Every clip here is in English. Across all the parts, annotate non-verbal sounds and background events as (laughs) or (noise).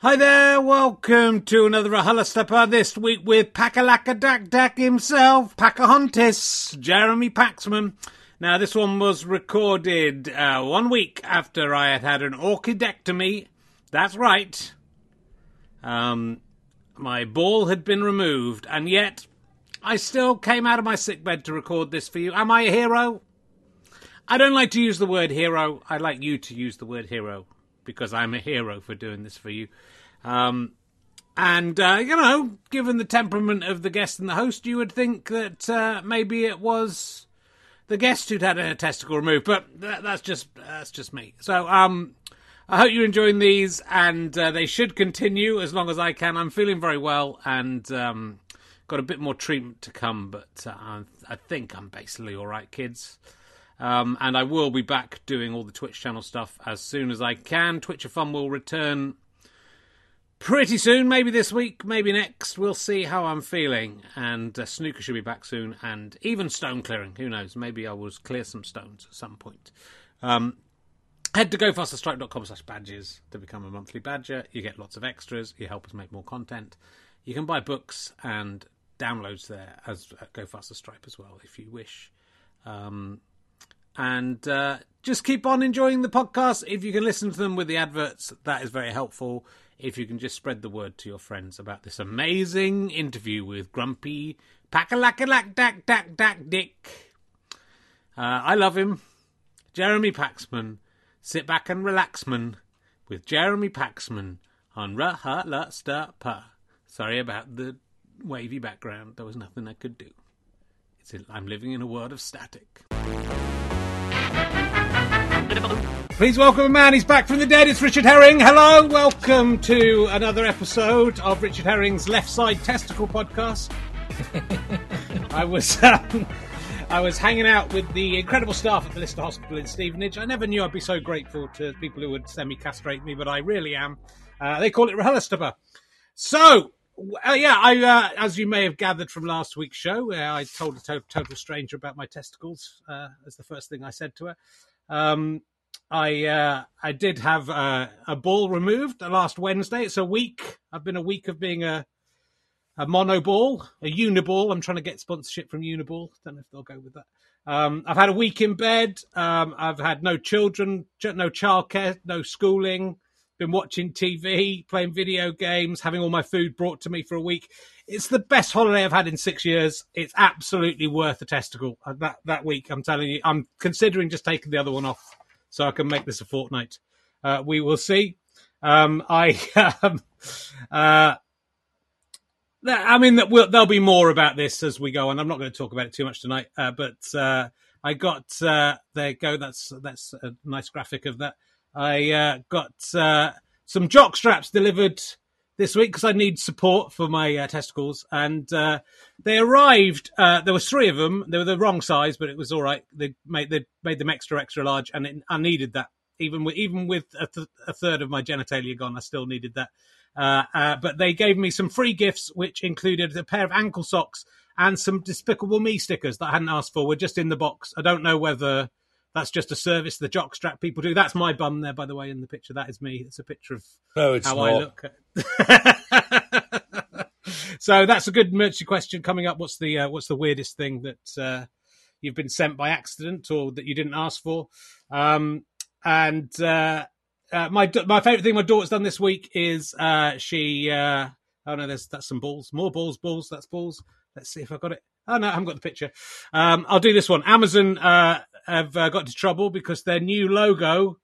Hi there, welcome to another RHLSTP this week with Pakalaka Dak Dak himself, Pocahontas, Jeremy Paxman. Now, this one was recorded uh, one week after I had had an orchidectomy. That's right. Um, my ball had been removed, and yet I still came out of my sickbed to record this for you. Am I a hero? I don't like to use the word hero. I like you to use the word hero because I'm a hero for doing this for you. Um, and, uh, you know, given the temperament of the guest and the host, you would think that uh, maybe it was the guest who'd had a testicle removed, but that, that's just that's just me. So, um, I hope you're enjoying these, and uh, they should continue as long as I can. I'm feeling very well, and um, got a bit more treatment to come, but uh, I, I think I'm basically all right, kids. Um, and I will be back doing all the Twitch channel stuff as soon as I can. Twitch of Fun will return pretty soon, maybe this week, maybe next. We'll see how I'm feeling. And uh, Snooker should be back soon, and even stone clearing. Who knows? Maybe I will clear some stones at some point. Um, head to gofasterstripe.com slash badges to become a monthly badger. You get lots of extras. You help us make more content. You can buy books and downloads there as at Go Faster Stripe as well if you wish. Um, and uh, just keep on enjoying the podcast. If you can listen to them with the adverts, that is very helpful. If you can just spread the word to your friends about this amazing interview with Grumpy Packalackalak Dak Dak Dak Dick. Uh, I love him. Jeremy Paxman. Sit back and relax, man, with Jeremy Paxman on Stapa. Sorry about the wavy background. There was nothing I could do. It's I'm living in a world of static. Please welcome a man. He's back from the dead. It's Richard Herring. Hello, welcome to another episode of Richard Herring's Left Side Testicle podcast. (laughs) I was um, I was hanging out with the incredible staff at the Lister Hospital in Stevenage. I never knew I'd be so grateful to people who would semi-castrate me, but I really am. Uh, they call it RHLSTP. So, uh, yeah, I uh, as you may have gathered from last week's show, uh, I told a to- total stranger about my testicles uh, as the first thing I said to her. Um, I uh, I did have uh, a ball removed last Wednesday. It's a week. I've been a week of being a a monoball, a uniball. I'm trying to get sponsorship from Uniball. Don't know if they'll go with that. Um, I've had a week in bed. Um, I've had no children, ch- no childcare, no schooling. Been watching TV, playing video games, having all my food brought to me for a week. It's the best holiday I've had in six years. It's absolutely worth a testicle. Uh, that that week, I'm telling you, I'm considering just taking the other one off so I can make this a fortnight. Uh, we will see. Um, I, (laughs) um, uh, I mean, that will, there'll be more about this as we go on. I'm not going to talk about it too much tonight, uh, but uh, I got uh, there. You go. That's that's a nice graphic of that. I uh, got uh, some jock straps delivered this week because I need support for my uh, testicles, and uh, they arrived. Uh, there was three of them. They were the wrong size, but it was all right. They made they made them extra extra large, and it, I needed that. Even with even with a, th- a third of my genitalia gone, I still needed that. Uh, but they gave me some free gifts, which included a pair of ankle socks and some Despicable Me stickers that I hadn't asked for. Were just in the box. I don't know whether that's just a service the jockstrap people do. That's my bum there, by the way, in the picture. That is me. It's a picture of No, it's how not. I look. (laughs) so that's a good mercy question coming up. What's the uh, what's the weirdest thing that uh, you've been sent by accident or that you didn't ask for? Um, and uh, uh, my my favorite thing my daughter's done this week is uh, she. Uh, oh no, there's that's some balls, more balls, balls. That's balls. Let's see if I got it. Oh no, I haven't got the picture. Um, I'll do this one. Amazon uh, have uh, got into trouble because their new logo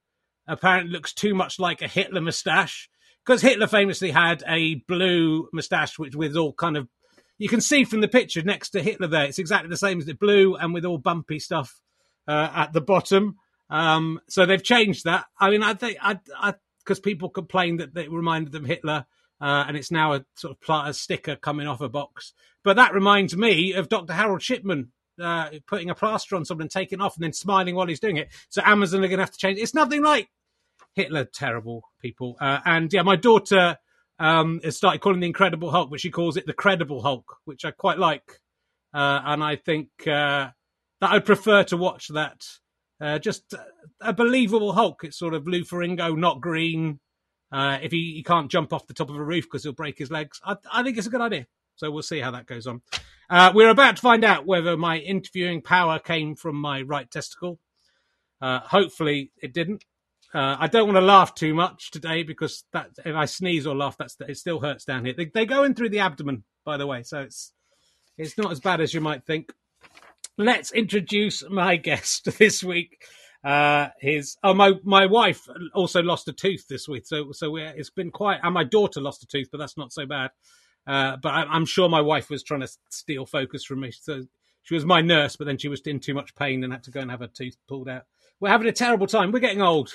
apparently looks too much like a Hitler moustache. Because Hitler famously had a blue moustache, which with all kind of you can see from the picture next to Hitler there, it's exactly the same as the blue and with all bumpy stuff uh, at the bottom. Um, so they've changed that. I mean, I think I because people complained that it reminded them Hitler, uh, and it's now a sort of pl- a sticker coming off a box. But that reminds me of Dr. Harold Shipman uh, putting a plaster on someone and taking off and then smiling while he's doing it. So Amazon are going to have to change. It's nothing like Hitler. Terrible people. Uh, and yeah, my daughter um, has started calling the Incredible Hulk, but she calls it the Credible Hulk, which I quite like. Uh, and I think uh, that I'd prefer to watch that. Uh, just a believable Hulk. It's sort of Lou Ferrigno, not green. Uh, if he, he can't jump off the top of a roof because he'll break his legs, I, I think it's a good idea. So we'll see how that goes on. Uh, we're about to find out whether my interviewing power came from my right testicle. Uh, hopefully, it didn't. Uh, I don't want to laugh too much today because that if I sneeze or laugh, that's it still hurts down here. They, they go in through the abdomen, by the way, so it's it's not as bad as you might think. Let's introduce my (laughs) guest this week. Uh, his oh my my wife also lost a tooth this week, so so it's been quite. And my daughter lost a tooth, but that's not so bad. Uh, but I, I'm sure my wife was trying to steal focus from me. So she was my nurse, but then she was in too much pain and had to go and have her tooth pulled out. We're having a terrible time. We're getting old,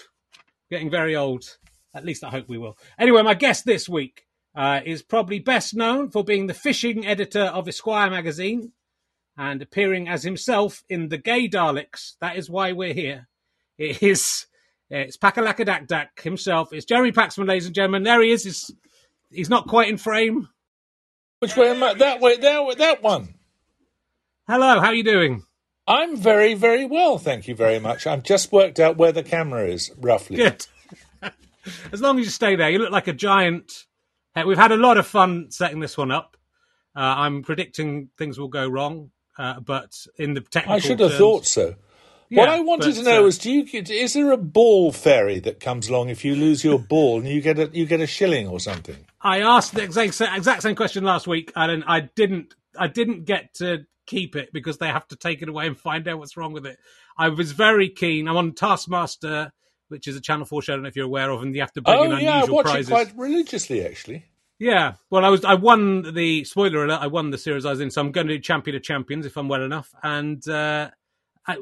getting very old. At least I hope we will. Anyway, my guest this week uh, is probably best known for being the fishing editor of Esquire magazine and appearing as himself in The Gay Daleks. That is why we're here. It is it's Pakalakadak Dak himself. It's Jeremy Paxman, ladies and gentlemen. There he is. He's, he's not quite in frame. Which way am I? That way, that way, that one. Hello, how are you doing? I'm very, very well, thank you very much. I've just worked out where the camera is, roughly. Good. (laughs) as long as you stay there, you look like a giant. Hey, We've had a lot of fun setting this one up. Uh, I'm predicting things will go wrong, uh, but in the technical, I should have terms- thought so. What I wanted to know uh, is: Do you is there a ball fairy that comes along if you lose your ball and you get a you get a shilling or something? I asked the exact, exact same question last week, and I didn't. I didn't get to keep it because they have to take it away and find out what's wrong with it. I was very keen. I'm on Taskmaster, which is a Channel Four show. I don't know if you're aware of, and you have to bring in Oh yeah, I watch prizes. it quite religiously, actually. Yeah, well, I was. I won the spoiler alert. I won the series I was in, so I'm going to do Champion of Champions if I'm well enough, and uh,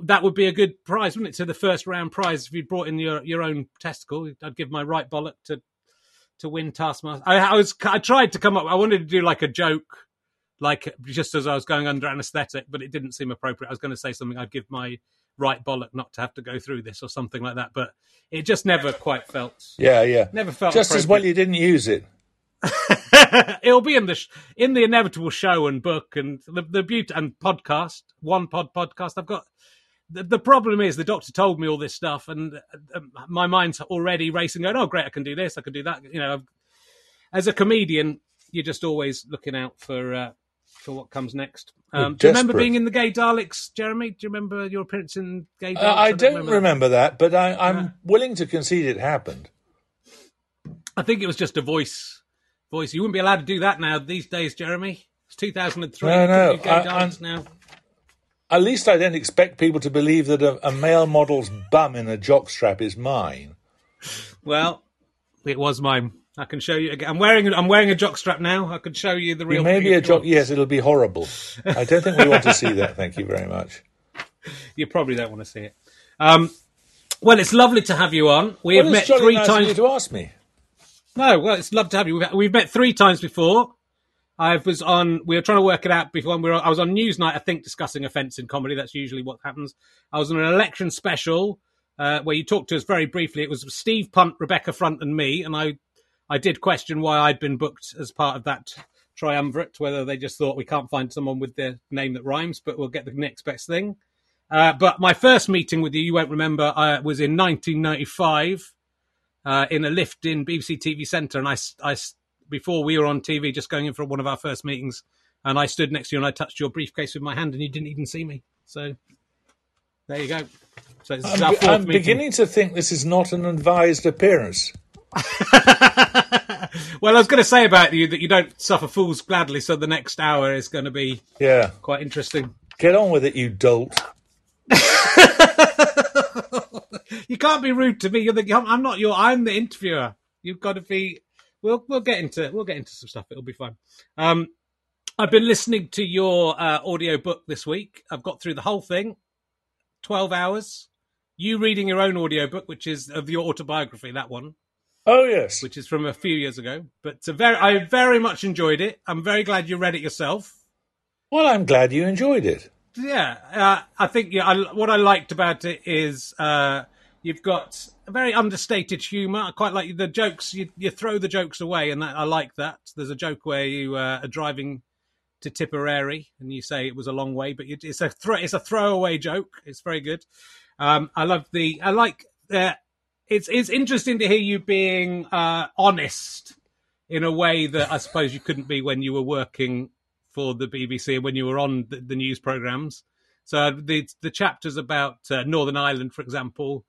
that would be a good prize, wouldn't it? To the first round prize if you brought in your your own testicle, I'd give my right bollock to to win Taskmaster. I, I was. I tried to come up. I wanted to do like a joke, like just as I was going under anaesthetic, but it didn't seem appropriate. I was going to say something. I'd give my right bollock not to have to go through this or something like that, but it just never quite felt. Yeah, yeah. Never felt just as well you didn't use it. (laughs) It'll be in the sh- in the inevitable show and book and the the beauty and podcast one pod podcast. I've got the, the problem is the doctor told me all this stuff and uh, my mind's already racing. Going, oh great, I can do this, I can do that. You know, I've, as a comedian, you're just always looking out for uh, for what comes next. Um, do you remember being in the Gay Daleks, Jeremy? Do you remember your appearance in Gay Daleks? Uh, I don't remember that, but I, I'm Yeah. willing to concede it happened. I think it was just a voice. Voice. You wouldn't be allowed to do that now these days, Jeremy. It's 2003. No, no, I- I'm- now. At least I don't expect people to believe that a, a male model's bum in a jockstrap is mine. Well, it was mine. I can show you again. I'm wearing I'm wearing a jockstrap now. I can show you the real. Thing. Maybe a jock. Yes, it'll be horrible. I don't think we want to see that. Thank you very much. (laughs) You probably don't want to see it. Um, well, it's lovely to have you on. We Well, have met three nice times. you to ask me. No, well, it's lovely to have you. We've, we've met three times before. I was on. We were trying to work it out before. We were, I was on Newsnight, I think, discussing offence in comedy. That's usually what happens. I was on an election special uh, where you talked to us very briefly. It was Steve Punt, Rebecca Front, and me. And I, I did question why I'd been booked as part of that triumvirate. Whether they just thought we can't find someone with their name that rhymes, but we'll get the next best thing. Uh, but my first meeting with you, you won't remember, uh, was in 1995 uh, in a lift in BBC TV Centre, and I, I before we were on TV, just going in for one of our first meetings, and I stood next to you and I touched your briefcase with my hand, and you didn't even see me. So there you go. So I'm, our be- 4th I'm beginning to think this is not an advised appearance. (laughs) well, I was going to say about you that you don't suffer fools gladly, so the next hour is going to be Yeah, quite interesting. get on with it, you dolt. (laughs) You can't be rude to me. You're the. I'm not your. I'm the interviewer. You've got to be. We'll we'll get into we'll get into some stuff. It'll be fine. Um, I've been listening to your uh, audio book this week. I've got through the whole thing, twelve hours. You reading your own audio book, which is of your autobiography, that one, Oh yes, which is from a few years ago. But uh, very, I very much enjoyed it. I'm very glad you read it yourself. well, I'm glad you enjoyed it. Yeah, uh, I think yeah. I, what I liked about it is uh, you've got a very understated humour. I quite like the jokes. You, you throw the jokes away, and that, I like that. There's a joke where you uh, are driving to Tipperary, and you say it was a long way, but you, it's a throw, it's a throwaway joke. It's very good. Um, I love the. I like. Uh, it's it's interesting to hear you being uh, honest in a way that I suppose you couldn't be when you were working for the BBC and when you were on the, the news programs. So the the chapters about uh, Northern Ireland, for example,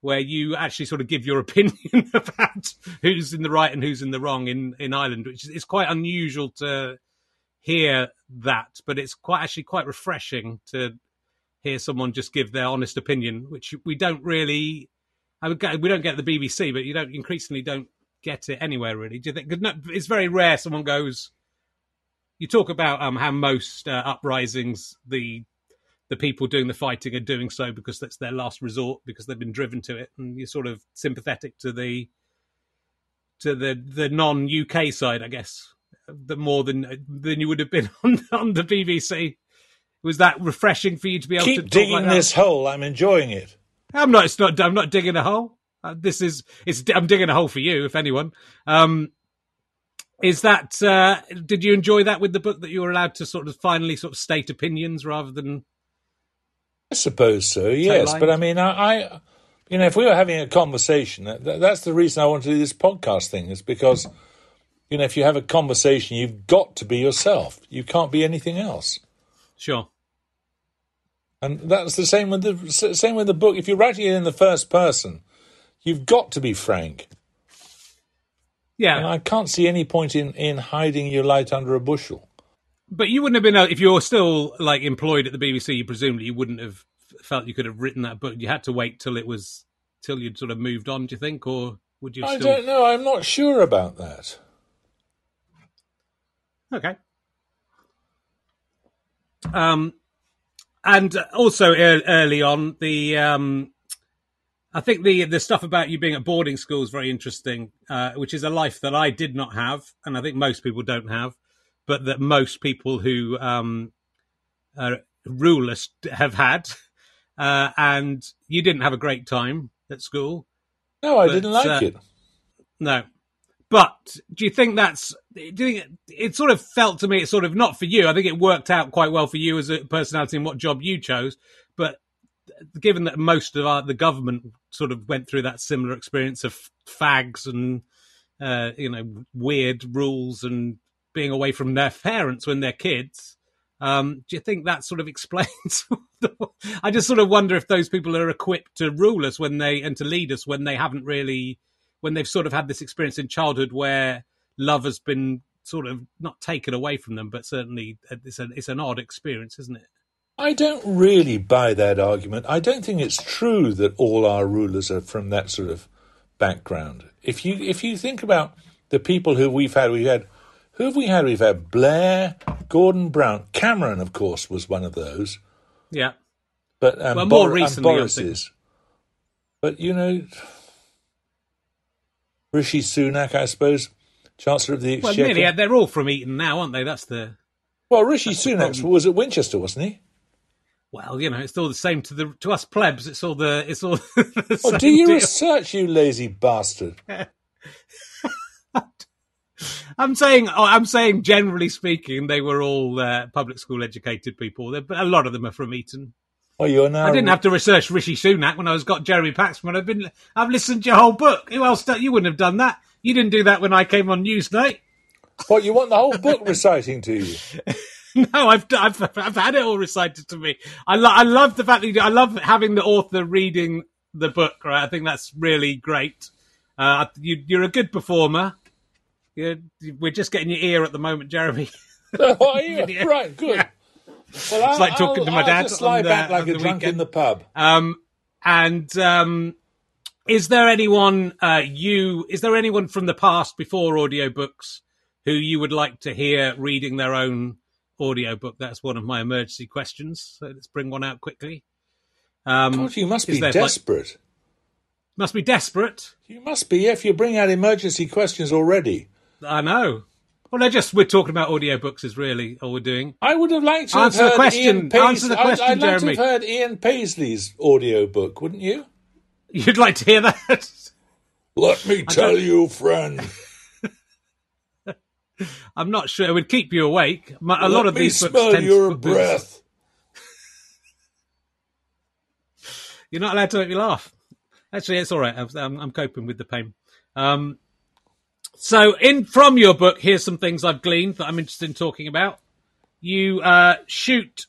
where you actually sort of give your (laughs) opinion about who's in the right and who's in the wrong in in Ireland, which is it's quite unusual to hear that, but it's quite actually quite refreshing to hear someone just give their honest opinion, which we don't really. I would get, we don't get the BBC, but you don't increasingly don't get it anywhere really. Do you think? no, it's very rare someone goes. You talk about um, how most uh, uprisings the the people doing the fighting are doing so because that's their last resort because they've been driven to it, and you're sort of sympathetic to the to the the non UK side, I guess, the more than than you would have been (laughs) on on the BBC. Was that refreshing for you to be able to Keep talk digging like this hole. I'm enjoying it. I'm not. It's not. I'm not digging a hole. Uh, this is. It's. I'm digging a hole for you, if anyone. Um, is that? Uh, did you enjoy that with the book that you were allowed to sort of finally sort of state opinions rather than? I suppose so. Yes, but I mean, I, I, you know, if we were having a conversation, that, that's the reason I want to do this podcast thing. Is because, you know, if you have a conversation, you've got to be yourself. You can't be anything else. Sure. And that's the same with the same with the book. If you're writing it in the first person, you've got to be frank. Yeah. And I can't see any point in, in hiding your light under a bushel. But you wouldn't have been if you were still like employed at the BBC. You presumably you wouldn't have felt you could have written that book. You had to wait till it was till you'd sort of moved on. Do you think, or would you? I still... don't know. I'm not sure about that. Okay. Um, and also ear- early on, the um, I think the the stuff about you being at boarding school is very interesting, uh, which is a life that I did not have, and I think most people don't have, but that most people who um, uh, rule us have had. (laughs) Uh, and you didn't have a great time at school. No, I But, didn't like uh, it. No. But do you think that's do you think it, it sort of felt to me it's sort of not for you. I think it worked out quite well for you as a personality and what job you chose. But given that most of our, the government sort of went through that similar experience of fags and uh, you know weird rules and being away from their parents when they're kids. Um, do you think that sort of (laughs) explains? I just sort of wonder if those people are equipped to rule us when they and to lead us when they haven't really, when they've sort of had this experience in childhood where love has been sort of not taken away from them, but certainly it's a, it's an odd experience, isn't it? I don't really buy that argument. I don't think it's true that all our rulers are from that sort of background. If you if you think about the people who we've had, we've had who have we had? We've had Blair, Gordon Brown, Cameron, of course, was one of those. Yeah, but um, well, more Bor- recently, Boris's. But you know, Rishi Sunak, I suppose, Chancellor of the Exchequer. well, nearly, they're all from Eton now, aren't they? That's the well, Rishi Sunak was at Winchester, wasn't he? Well, you know, it's all the same to the to us plebs. It's all the it's all. (laughs) The oh, do you deal. research, you lazy bastard? (laughs) I'm saying, oh, I'm saying, generally speaking, they were all uh, public school educated people. But a lot of them are from Eton. Oh, you're now. I didn't have to research Rishi Sunak when I was got Jeremy Paxman. I've been, I've listened to your whole book. Who else? You wouldn't have done that. You didn't do that when I came on Newsnight. What you want the whole book reciting to you? (laughs) No, I've, I've I've had it all recited to me. I lo- I love the fact that you do, I love having the author reading the book. Right, I think that's really great. Uh, you, you're a good performer. You're, we're just getting your ear at the moment, Jeremy. (laughs) Oh, (laughs) are you? Right, good. Well, I'll, like talking to my I'll dad Just lie the- back like a drunk in the pub. Um, and um, is there anyone uh, you? Is there anyone from the past before audiobooks who you would like to hear reading their own audiobook? That's one of my emergency questions. So let's bring one out quickly. Um, God, you must be there, like- desperate. must be desperate. You must be if you bring out emergency questions already. I know. Well, they're just we're talking about audiobooks is really all we're doing. I would have liked to Answer the have heard question. Ian Paisley. Answer the I'd- I'd, like to have heard Ian Paisley's audiobook, wouldn't you? You'd like to hear that? Let me tell you, friend. (laughs) I'm not sure. It would keep you awake. A Let lot of me these books smell tend to your books- breath. (laughs) You're not allowed to make me laugh. Actually, it's all right. I'm, I'm, I'm coping with the pain. Um, so, in from your book, here's some things I've gleaned that I'm interested in talking about. You uh, shoot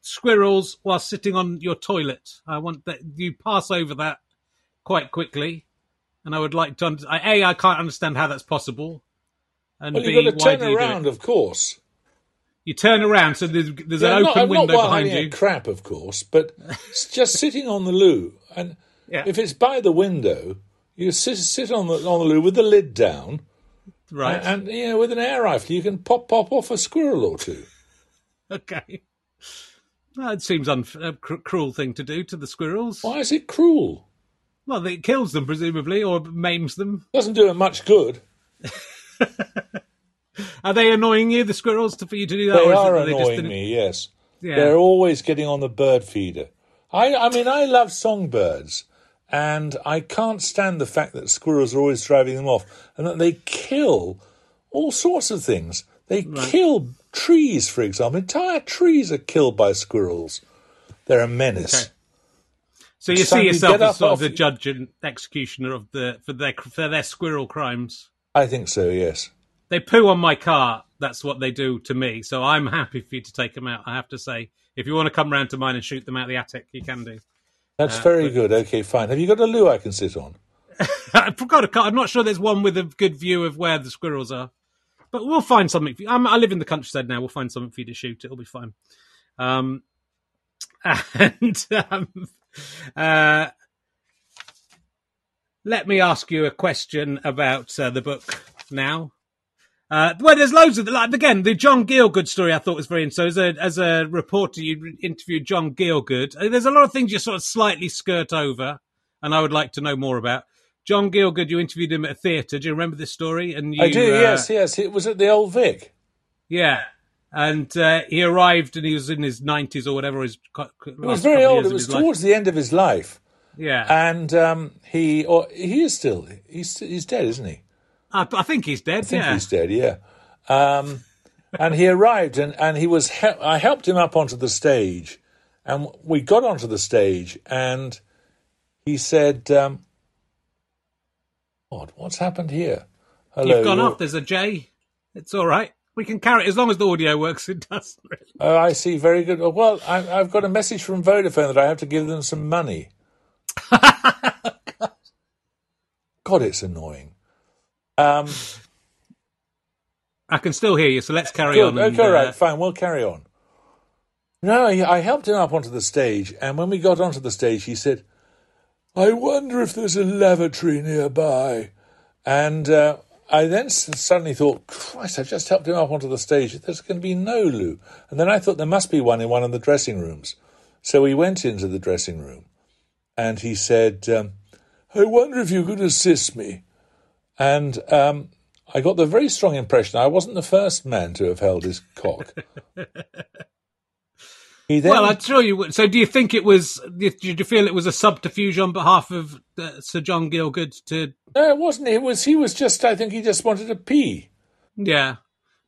squirrels while sitting on your toilet. I want that you pass over that quite quickly, and I would like to. Under- I- a, I can't understand how that's possible, and Well, you've got to turn do you do around, of course. You turn around, so there's, there's Yeah, an not, open not window while behind you. crap, of course, but (laughs) just sitting on the loo. And Yeah. if it's by the window, you sit sit on the on the loo with the lid down, right? and, you know with an air rifle, you can pop pop off a squirrel or two. (laughs) Okay. Well, it seems unf- a cr- cruel thing to do to the squirrels. Why is it cruel? Well, it kills them, presumably, or maims them. Doesn't do them much good. (laughs) Are they annoying you, the squirrels, to, for you to do that? They are it they just annoying didn't- me. Yes, Yeah. they're always getting on the bird feeder. I I mean I love songbirds, and I can't stand the fact that squirrels are always driving them off, and that they kill all sorts of things. They kill trees, for example. Entire trees are killed by squirrels. They're a menace. Okay. So you see yourself as sort of the judge and executioner of the for their for their squirrel crimes. I think so. Yes. They poo on my car. That's what they do to me. So I'm happy for you to take them out. I have to say, if you want to come round to mine and shoot them out the attic, you can do. That's very good. Okay, fine. Have you got a loo I can sit on? (laughs) I forgot a car. I'm not sure there's one with a good view of where the squirrels are, but we'll find something. For you. I'm, I live in the countryside now. We'll find something for you to shoot. It'll be fine. Um, (laughs) and um, uh, let me ask you a question about uh, the book now. Uh, well, there's loads of like again the John Gielgud story. I thought was very interesting. So as a as a reporter, you interviewed John Gielgud. Uh, There's a lot of things you sort of slightly skirt over, and I would like to know more about. John Gielgud, you interviewed him at a theatre. Do you remember this story? And you, I do. uh, yes, yes. It was at the Old Vic. yeah. And uh, he arrived, and he was in his nineties or whatever. His It was very old. It was towards the end of his life, Yeah, and um, he or he is still he's he's dead, isn't he? I, I think he's dead. I think yeah, he's dead. Yeah. Um, and he arrived, and and he was. He- I helped him up onto the stage, and we got onto the stage, and he said, um, "God, what's happened here?" Hello, You've gone off. There's a J. It's all right. We can carry it as long as the audio works. (laughs) It does. Really. Oh, I see. Very good. Well, I, I've got a message from Vodafone that I have to give them some money. (laughs) God, it's annoying. Um, I can still hear you, so let's carry good. on. Okay, all uh, right, fine. We'll carry on. No, I I helped him up onto the stage, and when we got onto the stage, he said, "I wonder if there's a lavatory nearby." And uh, I then suddenly thought, "Christ, I've just helped him up onto the stage. There's going to be no loo." And then I thought there must be one in one of the dressing rooms. So we went into the dressing room, and he said, um, "I wonder if you could assist me." And um, I got the very strong impression I wasn't the first man to have held his cock. (laughs) he then, Well, I'm sure you would. So, do you think it was? Did you feel it was a subterfuge on behalf of uh, Sir John Gielgud to? no, it wasn't. It was. He was just. I think he just wanted to pee. Yeah,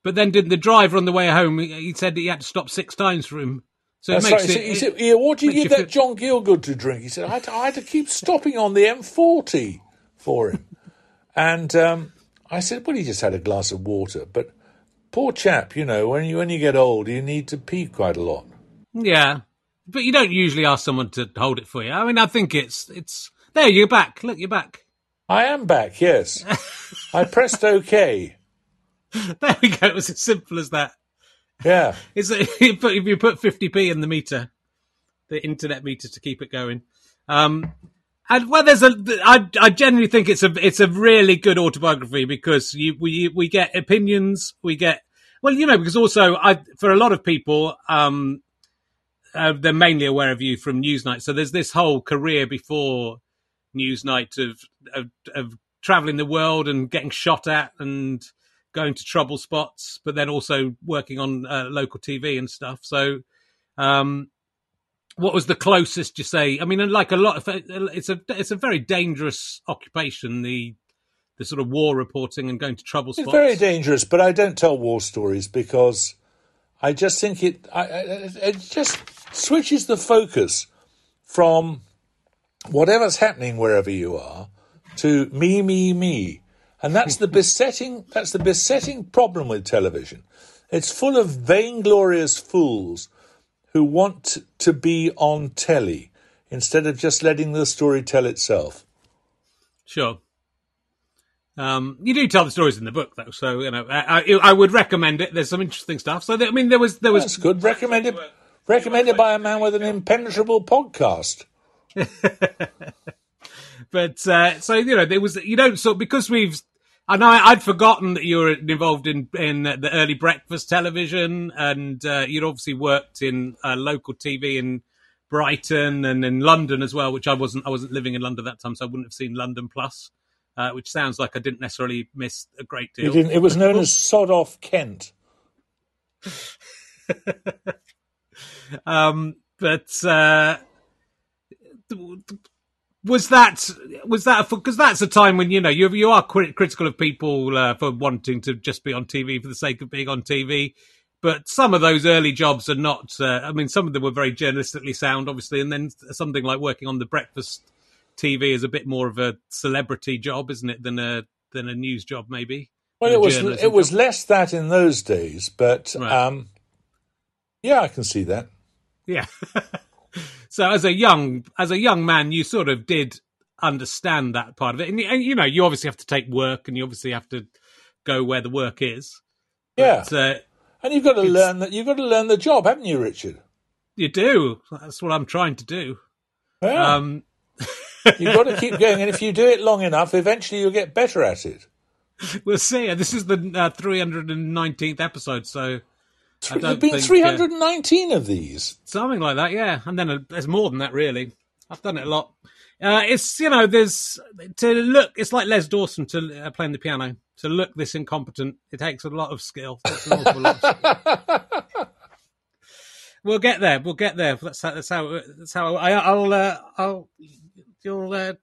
but then did the driver on the way home? He he said that he had to stop six times for him. So That's it makes right. He it. said, he said, "What do you give you that John Gielgud to drink?" He said, I had, to, "I had to keep stopping on the M40 for him." And um, I said, "Well, he just had a glass of water." But poor chap, you know, when you when you get old, you need to pee quite a lot. yeah, but you don't usually ask someone to hold it for you. I mean, I think it's it's there. You're back. Look, you're back. I am back. Yes, (laughs) I pressed OK. There we go. It was as simple as that. Yeah. (laughs) It's (laughs) if you put 50p in the meter, the internet meter to keep it going. Um, and well, there's a. I I genuinely think it's a it's a really good autobiography because you we we get opinions, we get well, you know, because also I for a lot of people, um, uh, they're mainly aware of you from Newsnight. So there's this whole career before Newsnight of of, of traveling the world and getting shot at and going to trouble spots, but then also working on uh, local TV and stuff. So, um, what was the closest you say? I mean, and like a lot of it's a it's a very dangerous occupation. The the sort of war reporting and going to trouble It's very dangerous, but I don't tell war stories because I just think it. I, I, it just switches the focus from whatever's happening wherever you are to me, me, me, and that's the (laughs) besetting. That's the besetting problem with television. It's full of vainglorious fools who want to be on telly instead of just letting the story tell itself. Sure. Um, you do tell the stories in the book, though, so you know I, I, I would recommend it. There's some interesting stuff. So I mean, there was there was That's good. Recommended, recommended by a man with an impenetrable podcast. (laughs) but uh, so you know there was you don't so because we've I know I'd forgotten that you were involved in in the early breakfast television and uh, you'd obviously worked in uh, local TV in Brighton and in London as well, which I wasn't I wasn't living in London at that time, so I wouldn't have seen London Plus, uh, which sounds like I didn't necessarily miss a great deal. didn't, it was known (laughs) as Sod Off Kent. (laughs) Um, but uh, was that was that because that's a time when you know you you are cri- critical of people uh, for wanting to just be on TV for the sake of being on TV. But some of those early jobs are not. Uh, I mean, some of them were very journalistically sound, obviously, and then something like working on the breakfast TV is a bit more of a celebrity job, isn't it, than a than a news job, maybe. Well, it was it was job. less that in those days, but Right. um, yeah, I can see that. Yeah. (laughs) (laughs) so as a young as a young man, you sort of did understand that part of it, and, and you know, you obviously have to take work, and you obviously have to go where the work is. Yeah, uh, and you've got to learn that. You've got to learn the job, haven't you, Richard? you do. That's what I'm trying to do. Yeah. Um, (laughs) you've got to keep going, and if you do it long enough, eventually you'll get better at it. (laughs) we'll see. This is the uh, 319th episode, so There've been uh, 319 of these. something like that. Yeah, and then uh, there's more than that. Really, I've done it a lot. Uh, it's you know, there's to look. It's like Les Dawson to uh, playing the piano. To look this incompetent, it takes a lot of skill. It's an awful lot. Of skill. (laughs) we'll get there. We'll get there. That's how. That's how. That's how. I, I'll. Uh, I'll. You'll uh,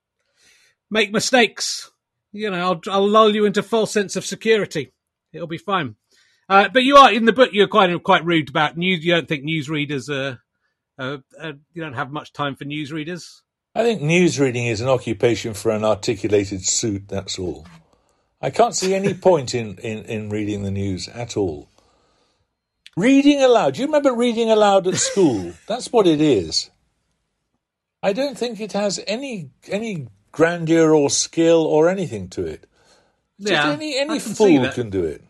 make mistakes. You know, I'll. I'll lull you into false sense of security. It'll be fine. Uh, but you are in the book. You're quite quite rude about news. You don't think newsreaders are. Uh, uh, you don't have much time for newsreaders. I think news reading is an occupation for an articulated suit, that's all. I can't see any point in, in, in reading the news at all. Reading aloud. Do you remember reading aloud at school? (laughs) That's what it is. I don't think it has any any grandeur or skill or anything to it. Just Yeah, any any fool can do it.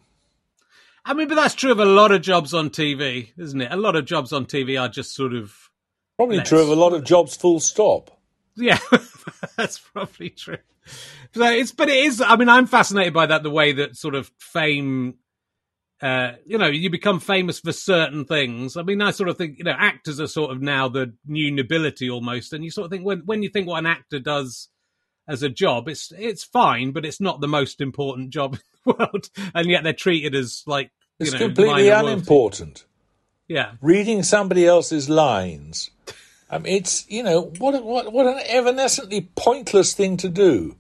I mean, but that's true of a lot of jobs on TV, isn't it? A lot of jobs on TV are just sort of Probably Let's- true of a lot of jobs. Full stop. Yeah, (laughs) that's probably true. So it's, but it is. I mean, I'm fascinated by that. The way that sort of fame, uh, you know, you become famous for certain things. I mean, I sort of think, you know, actors are sort of now the new nobility almost, and you sort of think when when you think what an actor does as a job, it's it's fine, but it's not the most important job (laughs) in the world, and yet they're treated as like you It's know, completely unimportant. Yeah, Reading somebody else's lines. I mean, it's you know what what what an evanescently pointless thing to do.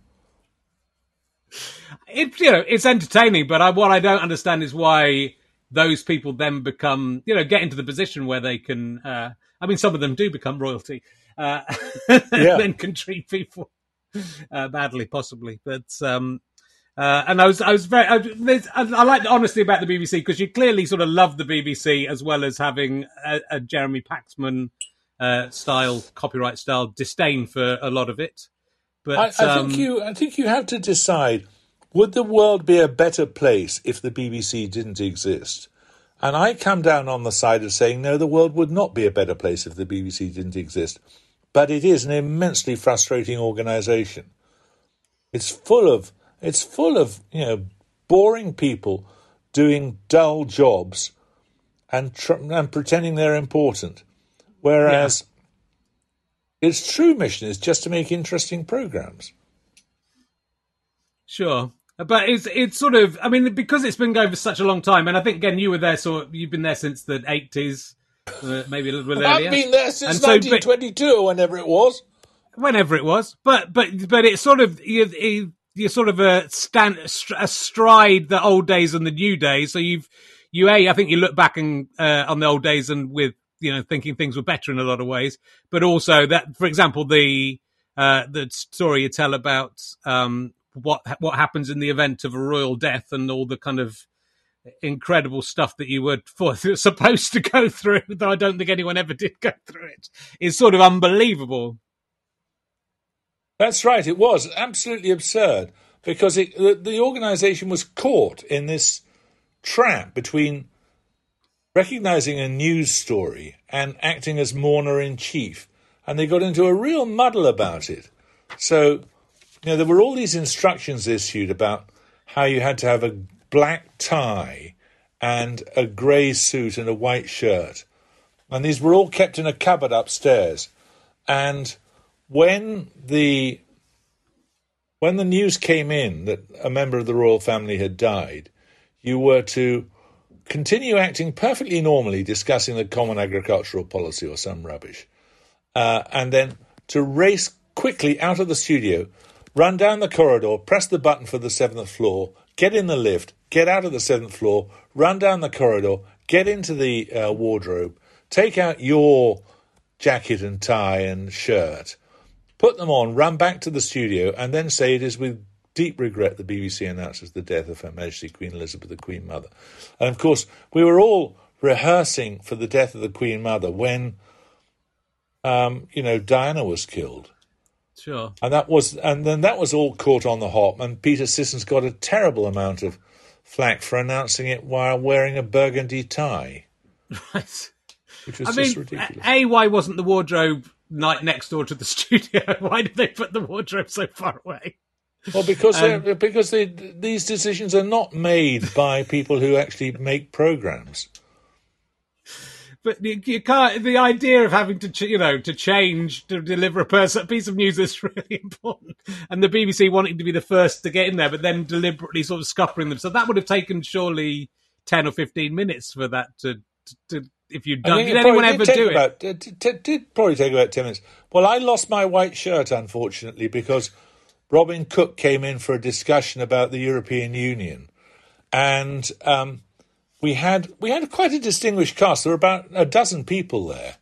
it you know it's entertaining, but I, what I don't understand is why those people then become you know get into the position where they can. Uh, I mean, some of them do become royalty, uh, (laughs) and then can treat people (laughs) uh, badly, possibly. But um, uh, and I was I was very I, I, I like the honesty about the BBC because you clearly sort of love the BBC as well as having a, a Jeremy Paxman uh, style copyright style disdain for a lot of it. But I, I um, think you I think you have to decide: would the world be a better place if the BBC didn't exist? And I come down on the side of saying no, the world would not be a better place if the BBC didn't exist. But it is an immensely frustrating organisation. It's full of it's full of you know boring people doing dull jobs and tr- and pretending they're important, whereas its true mission is just to make interesting programs. Sure. But it's it's sort of I mean because it's been going for such a long time, and I think again you were there, so you've been there since the eighties, maybe a little bit earlier. I've been there since And so, but- 1922 or whenever it was. whenever it was. But but but it's sort of you you- you're sort of a stand astride the old days and the new days. So you've you a I think you look back and uh, on the old days and with you know thinking things were better in a lot of ways. But also that, for example, the uh, the story you tell about um, what what happens in the event of a royal death and all the kind of incredible stuff that you were (laughs) for, supposed to go through, (laughs) though I don't think anyone ever did go through it. it, is sort of unbelievable. That's right. It was absolutely absurd because it, the, the organisation was caught in this trap between recognising a news story and acting as mourner in chief, and they got into a real muddle about it. So, you know, there were all these instructions issued about how you had to have a black tie and a grey suit and a white shirt, and these were all kept in a cupboard upstairs, and when the when the news came in that a member of the royal family had died, you were to continue acting perfectly normally, discussing the common agricultural policy or some rubbish, uh, and then to race quickly out of the studio, run down the corridor, press the button for the seventh floor, get in the lift, get out of the seventh floor, run down the corridor, get into the uh, wardrobe, take out your jacket and tie and shirt, put them on, run back to the studio, and then say it is with deep regret the BBC announces the death of Her Majesty Queen Elizabeth, the Queen Mother. And of course, we were all rehearsing for the death of the Queen Mother when, um, you know, Diana was killed. Sure. And that was, and then that was all caught on the hop. And Peter Sissons got a terrible amount of flack for announcing it while wearing a burgundy tie, Right. which was I just mean, ridiculous. A, why wasn't the wardrobe night next door to the (laughs) studio? Why did they put the wardrobe so far away? Well, because Um, because they, these decisions are not made by people who actually make programs. But you, you can't. The idea of having to, ch- you know, to change to deliver a person a piece of news is (laughs) really important, and the BBC wanting to be the first to get in there, but then deliberately sort of scuppering them. So that would have taken surely ten or fifteen minutes for that to, to, to if you'd done. Did anyone ever did do it? about, It did, did- did probably take about ten minutes. Well, I lost my white shirt unfortunately because Robin Cook came in for a discussion about the European Union, and um, we had we had quite a distinguished cast. There were about a dozen people there,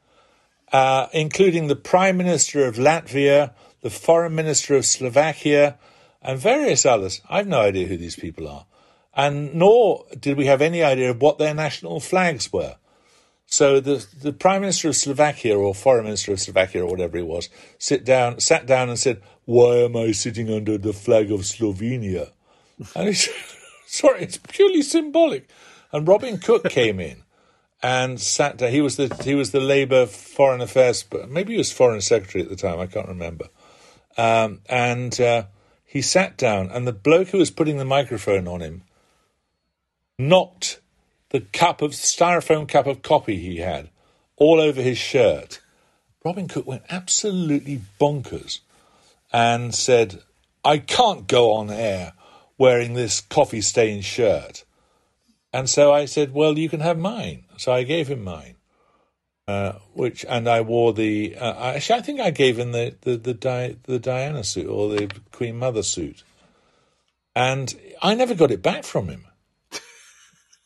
uh, including the Prime Minister of Latvia, the Foreign Minister of Slovakia, and various others. I've no idea who these people are. and nor did we have any idea of what their national flags were. So the the Prime Minister of Slovakia or Foreign Minister of Slovakia or whatever he was, sit down, sat down and said, "Why am I sitting under the flag of Slovenia?" And he said, (laughs) "Sorry, it's purely symbolic." And Robin Cook came in and sat down. He was the he was the Labour Foreign Affairs, maybe he was Foreign Secretary at the time. I can't remember. Um, and uh, he sat down, and the bloke who was putting the microphone on him knocked the cup of styrofoam cup of coffee he had all over his shirt. Robin Cook went absolutely bonkers and said, I can't go on air wearing this coffee stained shirt. And so I said, Well, you can have mine. So I gave him mine. Uh, which and I wore the uh, actually I think I gave him the the the, Di, the Diana suit or the Queen Mother suit, and I never got it back from him (laughs)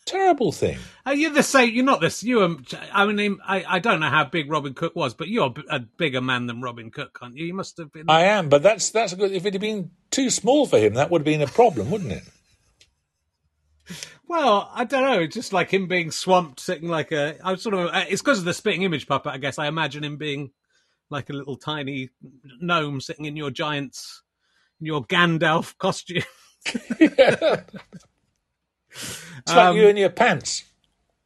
terrible thing. Uh, you're the same. You're not this. You. Um, I mean, I, I don't know how big Robin Cook was, but you're a bigger man than Robin Cook, aren't you? You must have been. I am, but that's that's good. If it had been too small for him, that would have been a problem, wouldn't it? (laughs) Well, I don't know. It's just like him being swamped, sitting like a. I was sort of. Uh, it's because of the spitting image puppet, I guess. I imagine him being like a little tiny gnome sitting in your giant's, in your Gandalf (laughs) costume. yeah. It's like you um, in your pants.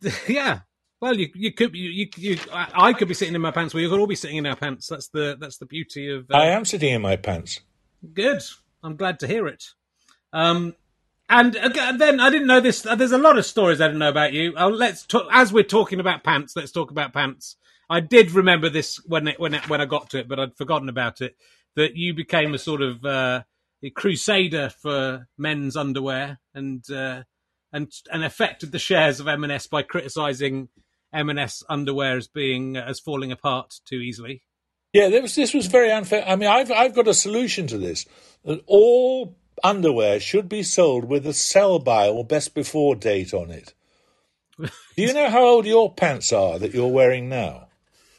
(laughs) Yeah. Well, you you could you, you, you I could be sitting in my pants. We could all be sitting in our pants. That's the that's the beauty of. Uh, I am sitting in my pants. Good. I'm glad to hear it. Um, and then I didn't know this. Uh, there's a lot of stories I didn't know about you. Let's talk as we're talking about pants. Let's talk about pants. I did remember this when it, when it, when I got to it, but I'd forgotten about it. That you became a sort of uh, a crusader for men's underwear, and uh, and and affected the shares of M&S by criticising M&S underwear as being as falling apart too easily. Yeah, was, this was very unfair. I mean, I've I've got a solution to this. That all underwear should be sold with a sell by or best before date on it. (laughs) Do you know how old your pants are that you're wearing now?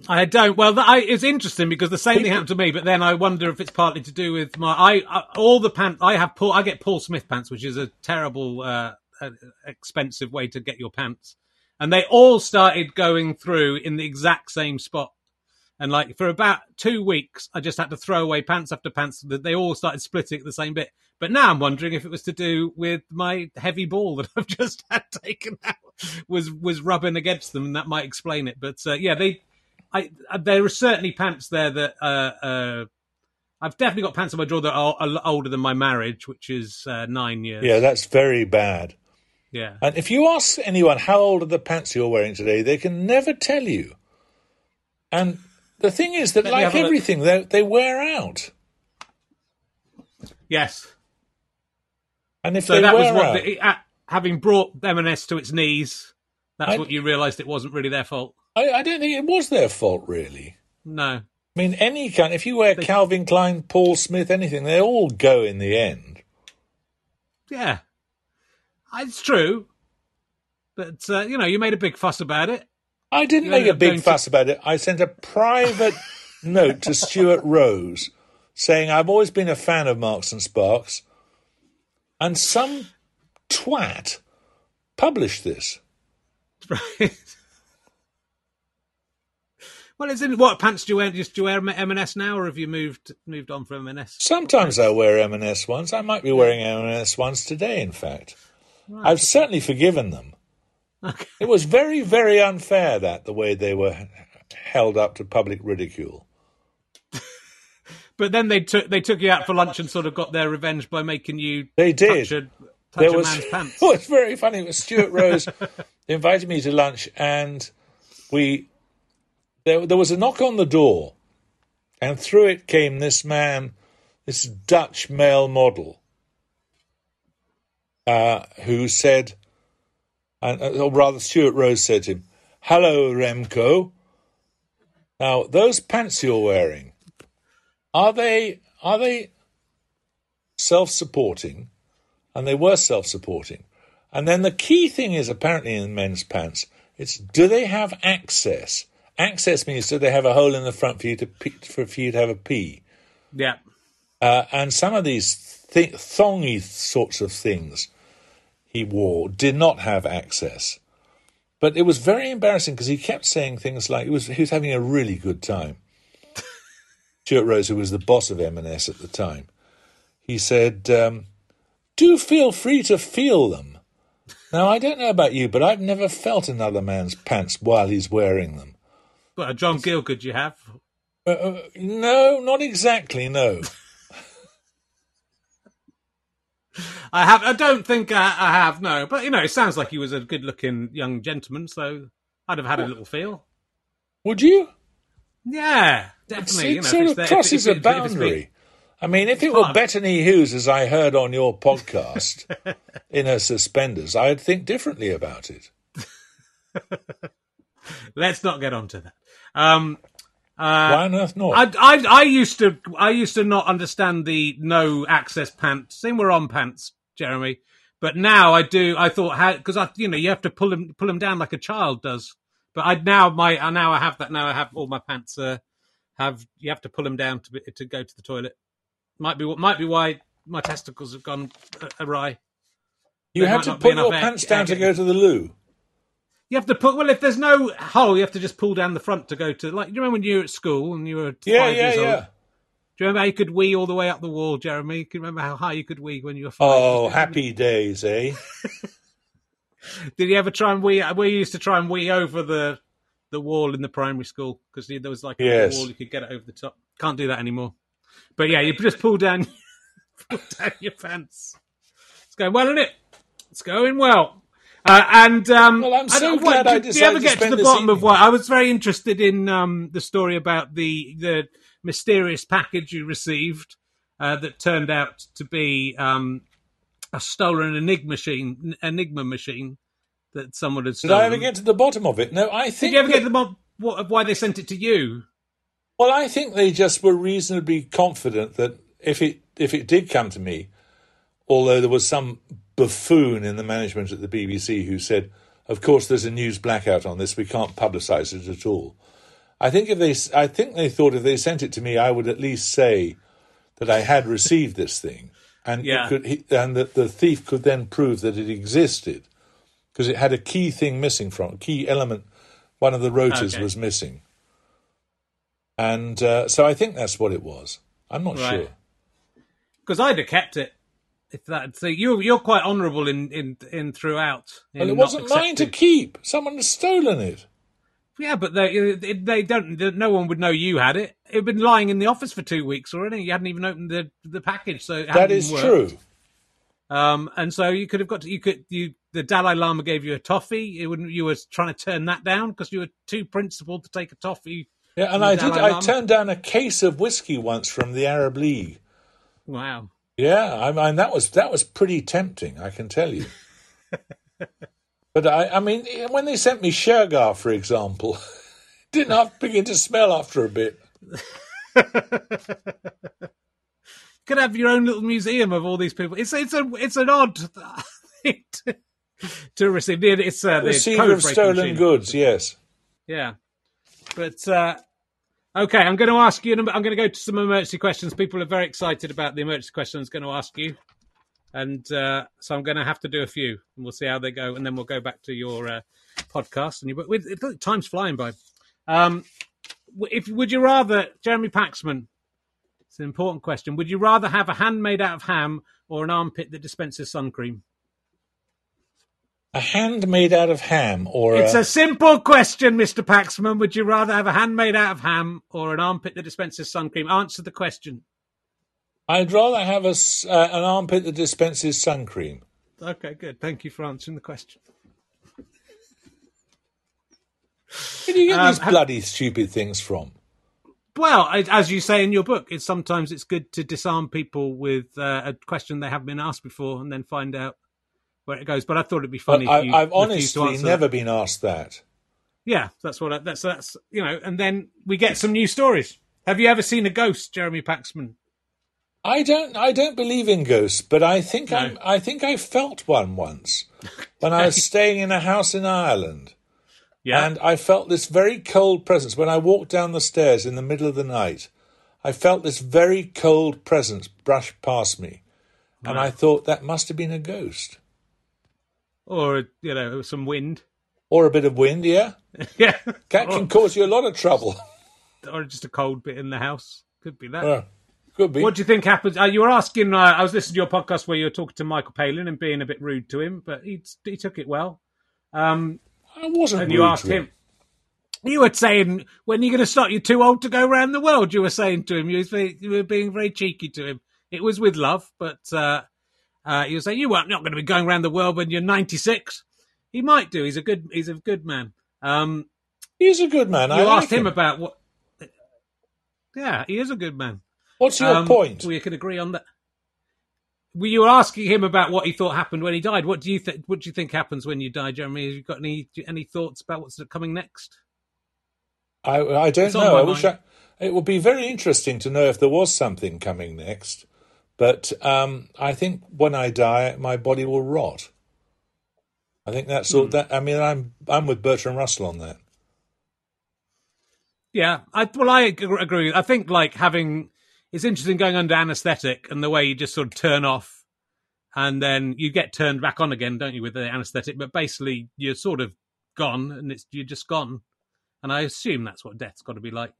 I don't. Well, I, it's interesting because the same thing happened to me, but then I wonder if it's partly to do with my. I, I all the pants I have. Paul, I get Paul Smith pants, which is a terrible uh, expensive way to get your pants. And they all started going through in the exact same spot. And like for about two weeks, I just had to throw away pants after pants. They all started splitting at the same bit. But now I'm wondering if it was to do with my heavy ball (laughs) that I've just had taken out was was rubbing against them, and that might explain it. But uh, yeah, they, I, there are certainly pants there that uh, uh, I've definitely got pants in my drawer that are, are older than my marriage, which is uh, nine years. Yeah, that's very bad. Yeah. And if you ask anyone how old are the pants you're wearing today, they can never tell you. And the thing is that, Let like everything, they, they wear out. Yes. And if so that was what out, the, uh, having brought M&S to its knees, that's I, what you realised it wasn't really their fault. I, I, don't think it was their fault, really. No. I mean, any kind. If you wear they, Calvin Klein, Paul Smith, anything, they all go in the end. Yeah, it's true, but uh, you know, you made a big fuss about it. I didn't you make a big fuss to... about it. I sent a private (laughs) note to Stuart Rose saying I've always been a fan of Marks and Sparks, and some twat published this. (laughs) Right. Well, is it what pants do you wear? Do you wear M&S now, or have you moved moved on from M&S? Sometimes I wear M&S ones. I might be wearing M&S ones today, in fact. Right. I've certainly forgiven them. Okay. (laughs) It was very, very unfair that the way they were held up to public ridicule. (laughs) but then they took they took you out for lunch and sort of got their revenge by making you they did touch a, touch there was, man's (laughs) pants. It was very funny. It was Stuart Rose invited me to lunch, and we there, there was a knock on the door, and through it came this man, this Dutch male model uh, who said, uh, or rather, Stuart Rose said to him, Hello, Remco. Now, those pants you're wearing, are they are they self-supporting? And they were self-supporting. And then the key thing is apparently in men's pants, it's do they have access? Access means do they have a hole in the front for you to pee, for, for you to have a pee? Yeah. Uh, and some of these th- thongy sorts of things he wore did not have access. But it was very embarrassing because he kept saying things like he was he was having a really good time. (laughs) Stuart Rose, who was the boss of M&S at the time, he said, um, "Do feel free to feel them." Now I don't know about you, but I've never felt another man's pants while he's wearing them. But a John Gill could you have? Uh, uh, no, not exactly. No. (laughs) I have. I don't think I, I have. No, but you know, it sounds like he was a good-looking young gentleman, so I'd have had a little feel. Would you? Yeah, definitely. it you know, sort of crosses a it- it's been- boundary. I mean, if it were fine. Bettany Hughes, as I heard on your podcast, (laughs) in her suspenders, I'd think differently about it. (laughs) Let's not get onto that. Um, Why on earth not? I, I, I used to, I used to not understand the no access pants. Same were on pants, Jeremy. But now I do. I thought how because I, you know, you have to pull them, pull them down like a child does. But I now my, I now I have that. Now I have all my pants. Uh, have you have to pull them down to be, to go to the toilet? Might be what might be why my testicles have gone uh, awry. you there had to not be put enough your air- pants down to go to the loo. You have to put well if there's no hole, you have to just pull down the front to go to. Like do you remember when you were at school and you were Yeah, five yeah, years old? yeah. Do you remember how you could wee all the way up the wall, Jeremy? Can you remember how high you could wee when you were five? Oh, happy days, eh? (laughs) Did you ever try and wee? We used to try and wee over the the wall in the primary school because there was like a Yes. wall you could get it over the top. Can't do that anymore. But yeah, you just pull down, (laughs) pull down your pants. It's going well, isn't it? It's going well. Uh, and um, Well, I'm I so don't- glad I did you ever get to spend the bottom of evening. what I was very interested in um, the story about the the mysterious package you received uh, that turned out to be um, a stolen enigma machine, enigma machine that someone had Did. I ever get to the bottom of it? No, I think. Did you ever that- get to the bottom of why they sent it to you? Well, I think they just were reasonably confident that if it if it did come to me, although there was some buffoon in the management at the BBC who said, "Of course, there's a news blackout on this. We can't publicise it at all." I think if they, I think they thought if they sent it to me, I would at least say that I had received this thing, and Yeah. could, and that the thief could then prove that it existed because it had a key thing missing from a key element. One of the rotors Okay. was missing. And uh, so I think that's what it was. I'm not Right. sure. Because I'd have kept it. If that, so you you're quite honourable in in in throughout. Well, it wasn't mine to keep. Someone has stolen it. Yeah, but they they don't. No one would know you had it. It had been lying in the office for two weeks already. You hadn't even opened the the package, so That is worked. true. Um, and so you could have got to, you could you the Dalai Lama gave you a toffee. It wouldn't you were trying to turn that down because you were too principled to take a toffee. Yeah, and I did. Dalai I turned down a case of whiskey once from the Arab League. Wow. Yeah, I mean that was that was pretty tempting, I can tell you. (laughs) but I, I mean, when they sent me Shergar, for example, (laughs) didn't have begin to smell after a bit. (laughs) could have your own little museum of all these people. It's it's a it's an odd thing to, to receive. It's uh, the Receiver of stolen machine. goods. Yes. Yeah, but uh, okay. I'm going to ask you. I'm going to go to some emergency questions. People are very excited about the emergency questions. I'm going to ask you, and uh, so I'm going to have to do a few, and we'll see how they go, and then we'll go back to your uh, podcast. And you, with, it, time's flying by. Um, if would you rather, Jeremy Paxman? It's an important question. Would you rather have a hand made out of ham or an armpit that dispenses sun cream? A hand made out of ham, or It's a, a simple question, Mr. Paxman. Would you rather have a hand made out of ham or an armpit that dispenses sun cream? Answer the question. I'd rather have a uh, an armpit that dispenses sun cream. Okay, good. Thank you for answering the question. Where do you get Um, these have- bloody stupid things from? Well, as you say in your book, it's sometimes it's good to disarm people with uh, a question they haven't been asked before and then find out where it goes. But I thought it'd be funny. I, if you I've refused to honestly never that. been asked that. Yeah, that's what. I, that's that's you know, and then we get some new stories. Have you ever seen a ghost, Jeremy Paxman? I don't. I don't believe in ghosts, but I think No. I'm, I think I felt one once (laughs) when I was staying in a house in Ireland, and I felt this very cold presence when I walked down the stairs in the middle of the night. I felt this very cold presence brush past me, and I thought that must have been a ghost. Or you know some wind. Or a bit of wind, yeah. (laughs) yeah, That can cause you a lot of trouble. (laughs) or just a cold bit in the house. Could be that. Yeah, could be. What do you think happens? Uh, you were asking. Uh, I was listening to your podcast where you were talking to Michael Palin and being a bit rude to him, but he he took it well. Um, I wasn't and you asked to him. You were saying, "When are you going to stop? You're too old to go around the world." You were saying to him. You, was you were being very cheeky to him. It was with love, but uh, uh, you were saying you weren't not going to be going around the world when you're 96. He might do. He's a good. He's a good man. Um, He's a good man. you I like asked him about what. Yeah, he is a good man. What's your Um, point? We can agree on that. Well, you were asking him about what he thought happened when he died. What do you think? What do you think happens when you die, Jeremy? Have you got any any thoughts about what's coming next? I, I don't It's know. I wish. I, it would be very interesting to know if there was something coming next. But um, I think when I die, my body will rot. I think that's all. That I mean, I'm I'm with Bertrand Russell on that. Yeah, I, well, I agree. I think like having it's interesting going under anaesthetic and the way you just sort of turn off, and then you get turned back on again, don't you, with the anaesthetic? But basically, you're sort of gone, and it's you're just gone. And I assume that's what death's got to be like.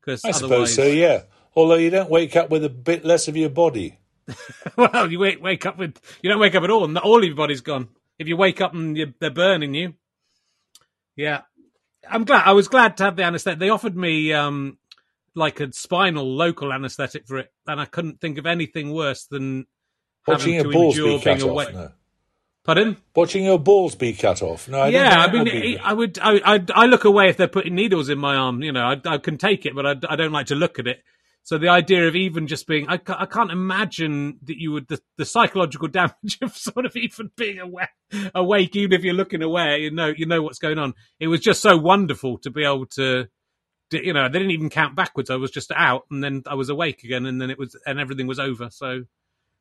Because I otherwise, suppose so. Yeah. Although you don't wake up with a bit less of your body. (laughs) well, you wake wake up with you don't wake up at all, and all of your body's gone. If you wake up and you they're burning you, yeah. I'm glad. I was glad to have the anaesthetic. They offered me um like a spinal local anaesthetic for it, and I couldn't think of anything worse than Watching having your balls be cut off. No. Pardon? Watching your balls be cut off. No, I yeah, I mean, I would, I, I, I look away if they're putting needles in my arm. You know, I, I can take it, but I, I don't like to look at it. So the idea of even just being, I, I can't imagine that you would the, the psychological (laughs) damage of sort of even being awake, awake, even if you're looking away, you know, you know what's going on. It was just so wonderful to be able to, to, you know, they didn't even count backwards. I was just out, and then I was awake again, and then it was, and everything was over. So.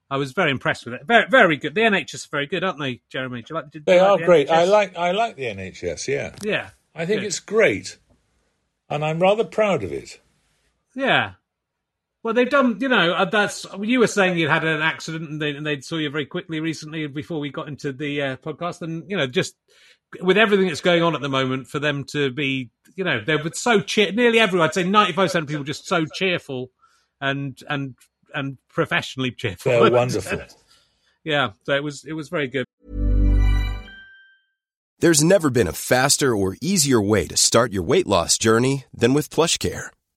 I was very impressed with it. Very, very good. The NHS are very good, aren't they, Jeremy? Do you like? do you They like are the great. I like I like the NHS. Yeah, Yeah, I think Good. it's great, and I'm rather proud of it. Yeah. Well, they've done. You know, uh, that's you were saying you'd had an accident, and they and they saw you very quickly recently before we got into the uh, podcast, and you know, just with everything that's going on at the moment, for them to be, you know, they were so cheer. Nearly everyone, I'd say, ninety five percent of people, just so cheerful, and and and professionally cheerful. They're (laughs) wonderful. yeah, so it was it was very good. There's never been a faster or easier way to start your weight loss journey than with PlushCare.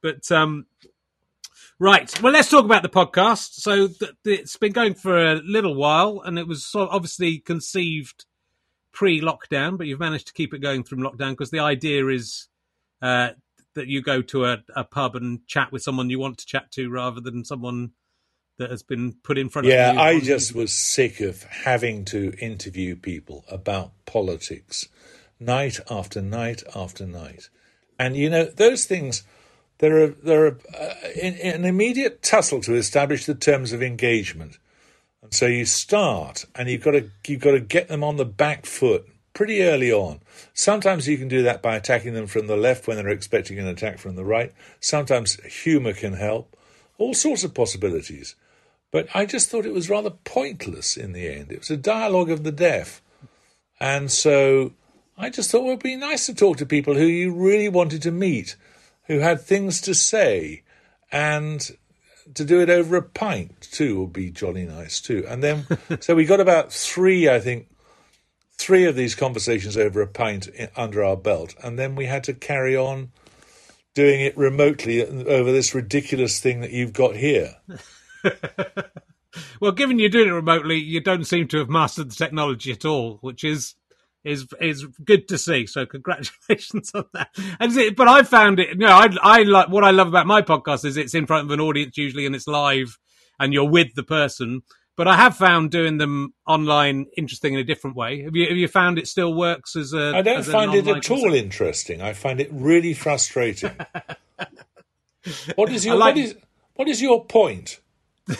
But um, right, well, let's talk about the podcast. So th- th- it's been going for a little while, and it was so obviously conceived pre-lockdown, but you've managed to keep it going through lockdown because the idea is uh, that you go to a, a pub and chat with someone you want to chat to, rather than someone that has been put in front Yeah, of you. Yeah, I on- just was sick of having to interview people about politics night after night after night. And you know, those things, there are there are uh, in, in an immediate tussle to establish the terms of engagement. And so you start, and you've got to you've got to get them on the back foot pretty early on. Sometimes you can do that by attacking them from the left when they're expecting an attack from the right. Sometimes humour can help. All sorts of possibilities. But I just thought it was rather pointless in the end. It was a dialogue of the deaf. And so I just thought it would be nice to talk to people who you really wanted to meet, who had things to say, and to do it over a pint too would be jolly nice too. And then, (laughs) so we got about three, I think, three of these conversations over a pint under our belt, and then we had to carry on doing it remotely uh, over this ridiculous thing that you've got here. (laughs) well, given you're doing it remotely, you don't seem to have mastered the technology at all, which is is is good to see. So congratulations (laughs) on that. And it, but I found it. You know, I I like what I love about my podcast is it's in front of an audience usually, and it's live, and you're with the person. But I have found doing them online interesting in a different way. Have you have you found it still works as a? I don't find it at all interesting. I find it really frustrating. (laughs) what is your like- what is what is your point? (laughs)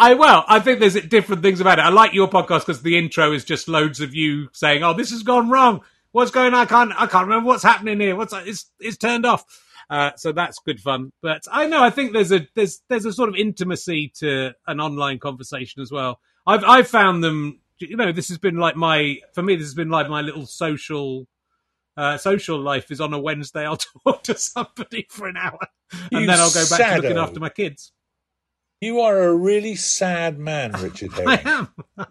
I well, I think there's different things about it. I like your podcast because the intro is just loads of you saying, "Oh, this has gone wrong. What's going on? I can't, I can't remember what's happening here. What's it's it's turned off." Uh, so that's good fun. But I know I think there's a there's there's a sort of intimacy to an online conversation as well. I've I've found them. You know, this has been like my for me. This has been like my little social uh, social life. Is on a Wednesday. I'll (laughs) talk to somebody for an hour, and You then I'll go back to looking after my kids. You are a really sad man, Richard (laughs) I Herring. am.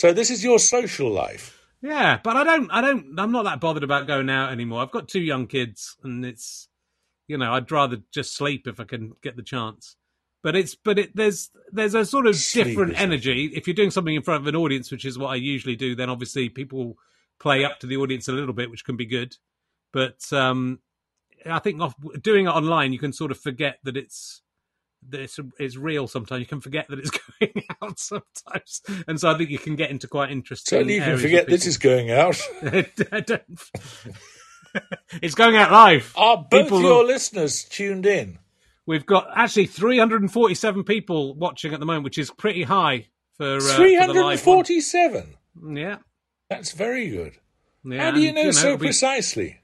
so this is your social life. Yeah, but I don't, I don't, I'm not that bothered about going out anymore. I've got two young kids, and it's, you know, I'd rather just sleep if I can get the chance. But it's, but it, there's, there's a sort of Sleep different energy. If you're doing something in front of an audience, which is what I usually do, then obviously people play up to the audience a little bit, which can be good. But um, I think off, doing it online, you can sort of forget that it's it's, it's real. Sometimes you can forget that it's (laughs) going out sometimes, and so I think you can get into quite interesting. Certainly, you can forget this is going out. people. I don't- it's going out live. Are both People your will- listeners tuned in? We've got actually 347 people watching at the moment, which is pretty high for uh, for the live hundred one. and forty-seven. Yeah. That's very good. yeah. How do you and, know, so be- precisely?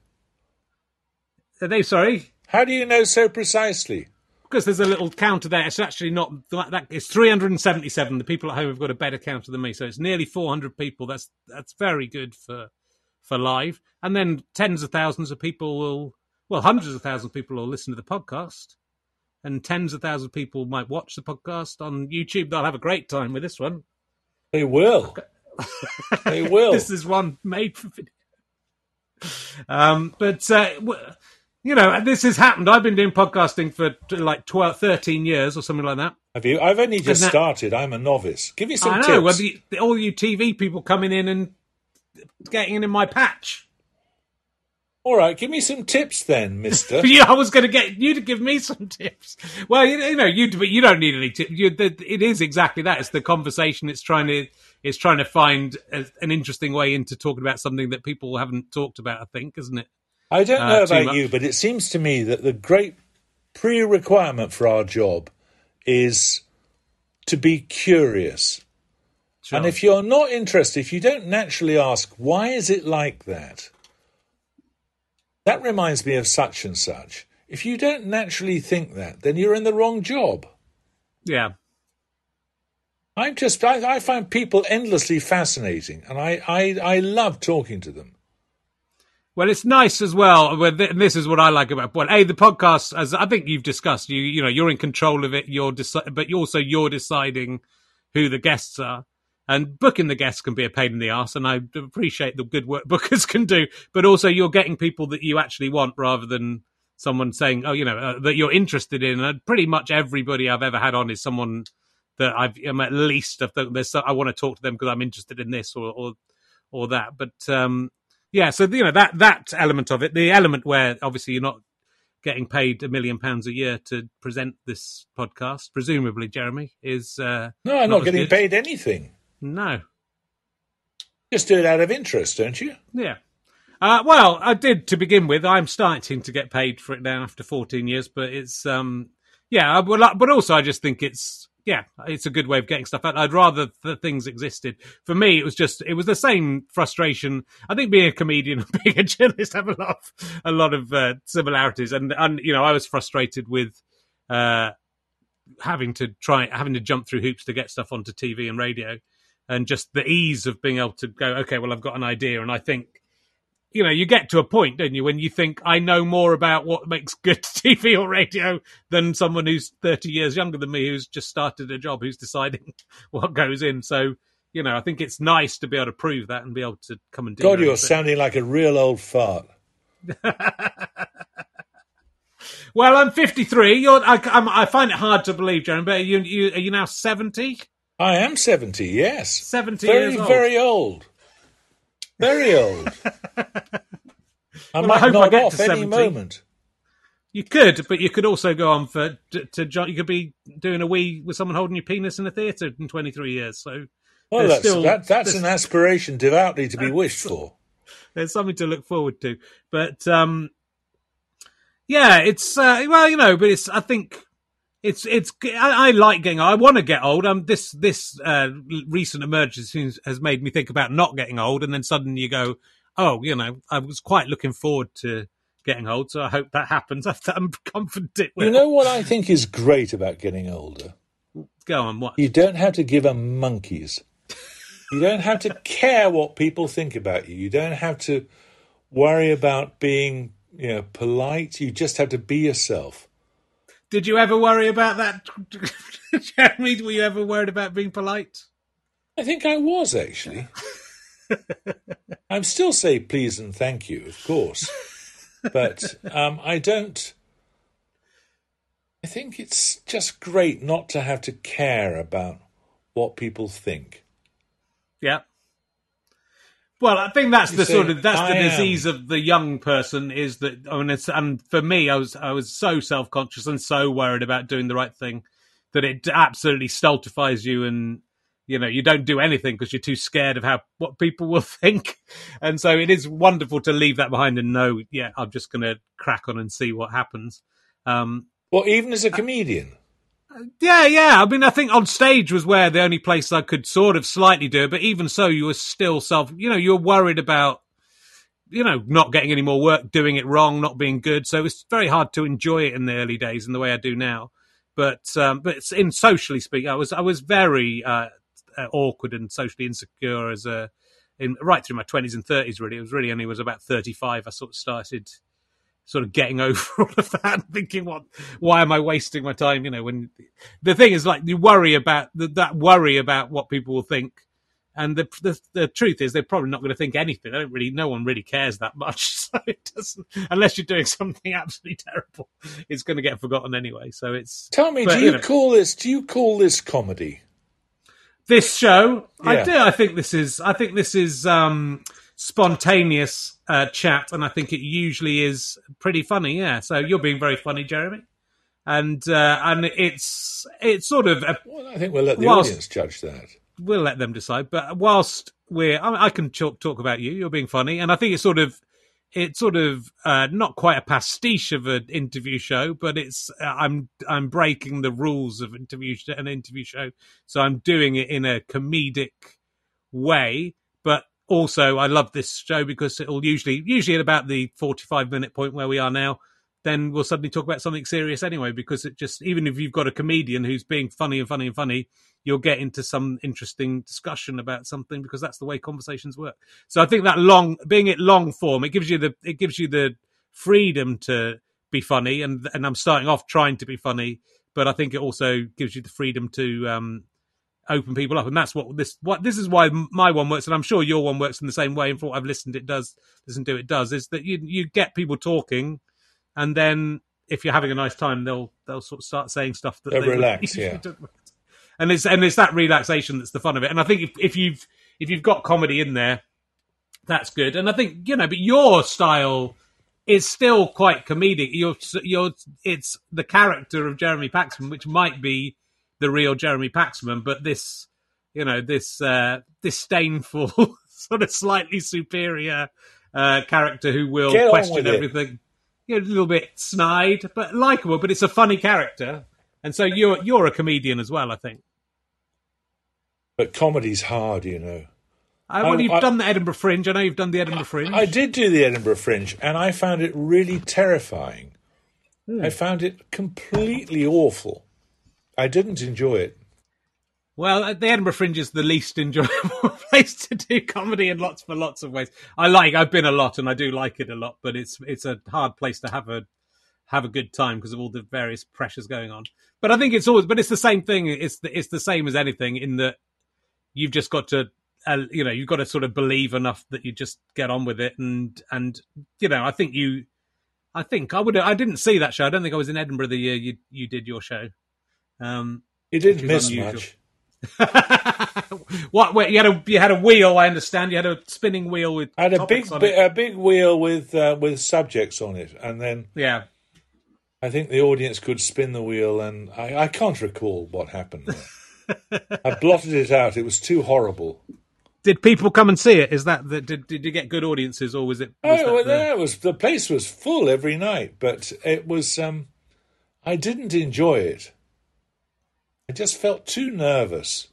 Are they sorry? How do you know so precisely? Because there's a little counter there. It's actually not that. that it's 377. The people at home have got a better counter than me, so it's nearly 400 people. That's that's very good for for live. And then tens of thousands of people will, well, hundreds of thousands of people will listen to the podcast, and tens of thousands of people might watch the podcast on YouTube. They'll have a great time with this one. They will. they will. (laughs) this is one made for video. Um, but uh, you know, this has happened. I've been doing podcasting for like 12, 13 years or something like that. Have you? I've only just that- started. I'm a novice. Give me some I know. tips. Well, the, the, all you TV people coming in and getting in my patch. All right, give me some tips then, Mister. (laughs) yeah, I was going to get you to give me some tips. Well, you, you know, you but you don't need any tips. It is exactly that. It's the conversation. It's trying to it's trying to find a, an interesting way into talking about something that people haven't talked about. I think, isn't it? I don't Uh, know about much. you, but it seems to me that the great pre-requirement for our job is to be curious. Sure. And if you're not interested, if you don't naturally ask, why is it like that? That reminds me of such and such. If you don't naturally think that, then you're in the wrong job. yeah, I'm just, I, I find people endlessly fascinating, and I, I, I love talking to them. Well, it's nice as well. And this is what I like about well, a the podcast. As I think you've discussed, you you know you're in control of it. You're deci- but also you're deciding who the guests are, and booking the guests can be a pain in the ass. And I appreciate the good work (laughs) bookers can do, but also you're getting people that you actually want rather than someone saying, oh, you know, uh, that you're interested in. And pretty much everybody I've ever had on is someone that I've am at least the, I want to talk to them because I'm interested in this or or or that. But um, yeah, so you know that that element of it, the element where obviously you're not getting paid a million pounds a year to present this podcast, presumably, Jeremy is uh, No, I'm not, as getting good. paid anything. No, Just do it out of interest, don't you? yeah. Uh, well, I did to begin with. I'm starting to get paid for it now after 14 years, but it's um, yeah, but also I just think it's yeah, it's a good way of getting stuff out. I'd rather the things existed. For me, it was just it was the same frustration. I think being a comedian (laughs) and being a journalist have a lot of, a lot of uh, similarities, and and you know I was frustrated with. Uh, having to try having to jump through hoops to get stuff onto TV and radio, and just the ease of being able to go, okay, well, I've got an idea, and I think, you know, you get to a point, don't you, when you think I know more about what makes good (laughs) TV or radio than someone who's thirty years younger than me, who's just started a job, who's deciding (laughs) what goes in. So. You know, I think it's nice to be able to prove that and be able to come and do. God, you're sounding like a real old fart. (laughs) Well, I'm 53. You're, I, I'm, I find it hard to believe, Jeremy, but are you, you, are you now 70? I am 70, yes. 70 very, years old. Very old. Very old. I Well, I might hope I get off to any 70. moment. You could, but you could also go on for to, to you could be doing a wee with someone holding your penis in a theatre in 23 years. So Well, that's, still- that, that's an aspiration devoutly to be wished for. (laughs) there's something to look forward to. But um, yeah, it's uh, well, you know, but it's I think it's it's I, I like getting. old. I want to get old. Um, this this uh, recent emergence has- made me think about not getting old, and then suddenly you go, oh, you know, I was quite looking forward to getting old, so I hope that happens. (laughs) I'm confident. You know what I think is great about getting older? go on, what? You don't have to give a monkeys. You don't have to care what people think about you. You don't have to worry about being, you know, polite. You just have to be yourself. Did you ever worry about that, (laughs) Jeremy? Were you ever worried about being polite? I think I was actually. (laughs) I'm still say please and thank you, of course, but um, I don't. I think it's just great not to have to care about what people think. Yeah. Well, I think that's You the say, sort of that's the "I am." disease of the young person is that I mean, it's, and for me, I was I was so self conscious and so worried about doing the right thing that it absolutely stultifies you, and you know you don't do anything because you're too scared of how what people (laughs) will think, and so it is wonderful to leave that behind and know, yeah, I'm just going to crack on and see what happens. Um, Well, even as a comedian, yeah, yeah. I mean, I think on stage was where the only place I could sort of slightly do it, but even so, you were still self. You know, you're worried about, you know, not getting any more work, doing it wrong, not being good. So it's very hard to enjoy it in the early days in the way I do now. But um, but in socially speaking, I was I was very uh, uh, awkward and socially insecure as a in right through my twenties and thirties. Really, it was really only was about thirty five I sort of started sort of getting (laughs) over all of that and thinking what why am i wasting my time? You know when the thing is like you worry about the, that worry about what people will think. And the, the the truth is they're probably not going to think anything. They don't really no one really cares that much. (laughs) So it doesn't unless you're doing something absolutely terrible it's going to get forgotten anyway. So it's tell me, but, do you, know, call this? Do you call this comedy? this show? I do. I think this is i think this is um spontaneous uh chat and i think it usually is pretty funny yeah so you're being very funny jeremy and uh and it's it's sort of a, Well, I think we'll let the Whilst- audience judge that. we'll let them decide but whilst we're i, I can talk, talk about you you're being funny and i think it's sort of it's sort of uh, not quite a pastiche of an interview show, but it's uh, I'm I'm breaking the rules of interview an interview show, so I'm doing it in a comedic way. But also, I love this show because it'll usually usually at about the 45 minute point where we are now, then we'll suddenly talk about something serious anyway. Because it just even if you've got a comedian who's being funny and funny and funny, you'll get into some interesting discussion about something because that's the way conversations work. So I think that long, being it long form, it gives you the it gives you the freedom to be funny, and and I'm starting off trying to be funny, but I think it also gives you the freedom to um, open people up, and that's what this what this is why my one works, and I'm sure your one works in the same way. And for what I've listened, it does listen to it does is that you you get people talking, and then if you're having a nice time, they'll they'll sort of start saying stuff that They'll they relax, (laughs) yeah. and it's and it's that relaxation that's the fun of it. And I think if, if you've if you've got comedy in there, that's good. And I think you know, but your style is still quite comedic. You're you're it's the character of Jeremy Paxman, which might be the real Jeremy Paxman, but this you know this uh, disdainful (laughs) sort of slightly superior uh, character who will Get question everything. You know, a little bit snide, but likable. But it's a funny character. And so you're you're a comedian as well, I think. But comedy's hard, you know. I, well, you've I- done the Edinburgh Fringe. I know you've done the Edinburgh Fringe. I did do the Edinburgh Fringe, and I found it really terrifying. Hmm. I found it completely awful. I didn't enjoy it. Well, uh, the Edinburgh Fringe is the least enjoyable (laughs) place to do comedy in lots for lots of ways. I like. I've been a lot, and I do like it a lot. But it's it's a hard place to have a have a good time because of all the various pressures going on. But I think it's always. But it's the same thing. It's the, it's the same as anything in that you've just got to. Uh, you know, you've got to sort of believe enough that you just get on with it, and and you know, I think you, I think I would. I didn't see that show. I don't think I was in Edinburgh the year you you did your show. Um, You didn't miss unusual. much. (laughs) what? Wait, you had a you had a wheel. I understand. You had a spinning wheel with. I had a big, bi- a big wheel with uh, with subjects on it, and then Yeah. I think the audience could spin the wheel, and I, I can't recall what happened. (laughs) I blotted it out. It was too horrible. Did people come and see it? Is that the, did did you get good audiences or was it? Was Oh, well, the- it was. The place was full every night, but it was. Um, I didn't enjoy it. I just felt too nervous,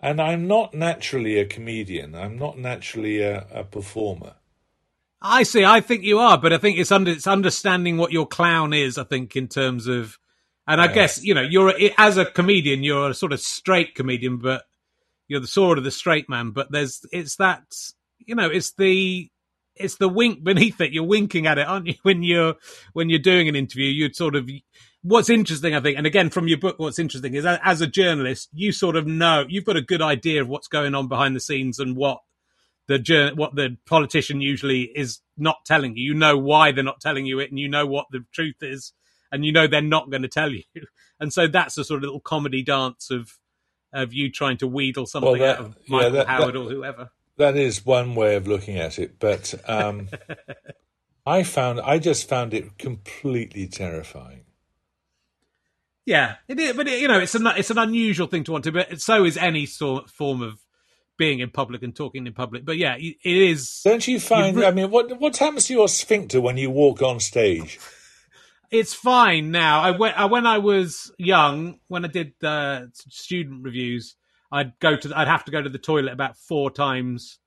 and I'm not naturally a comedian. I'm not naturally a, a performer. I see. I think you are, but I think it's under it's understanding what your clown is. I think in terms of, and I Yeah. guess you know you're a, as a comedian, you're a sort of straight comedian, but you're the sort of the straight man. But there's it's that you know it's the it's the wink beneath it. You're winking at it, aren't you? (laughs) When you're when you're doing an interview, you'd sort of. What's interesting, I think, and again from your book, what's interesting is that as a journalist, you sort of know you've got a good idea of what's going on behind the scenes and what the what the politician usually is not telling you. You know why they're not telling you it, and you know what the truth is, and you know they're not going to tell (laughs) you. And so that's a sort of little comedy dance of of you trying to wheedle something that- out of yeah, Michael that- Howard that- or whoever. That is one way of looking at it, but um, (laughs) I found I just found it completely terrifying. Yeah, it is, but it, you know, it's an it's an unusual thing to want to, but so is any sort form of being in public and talking in public. But yeah, it is. Don't you find? re- I mean, what what happens to your sphincter when you walk on stage? (laughs) it's fine now. I went I, when I was young, when I did uh, student revues, I'd go to I'd have to go to the toilet about four times,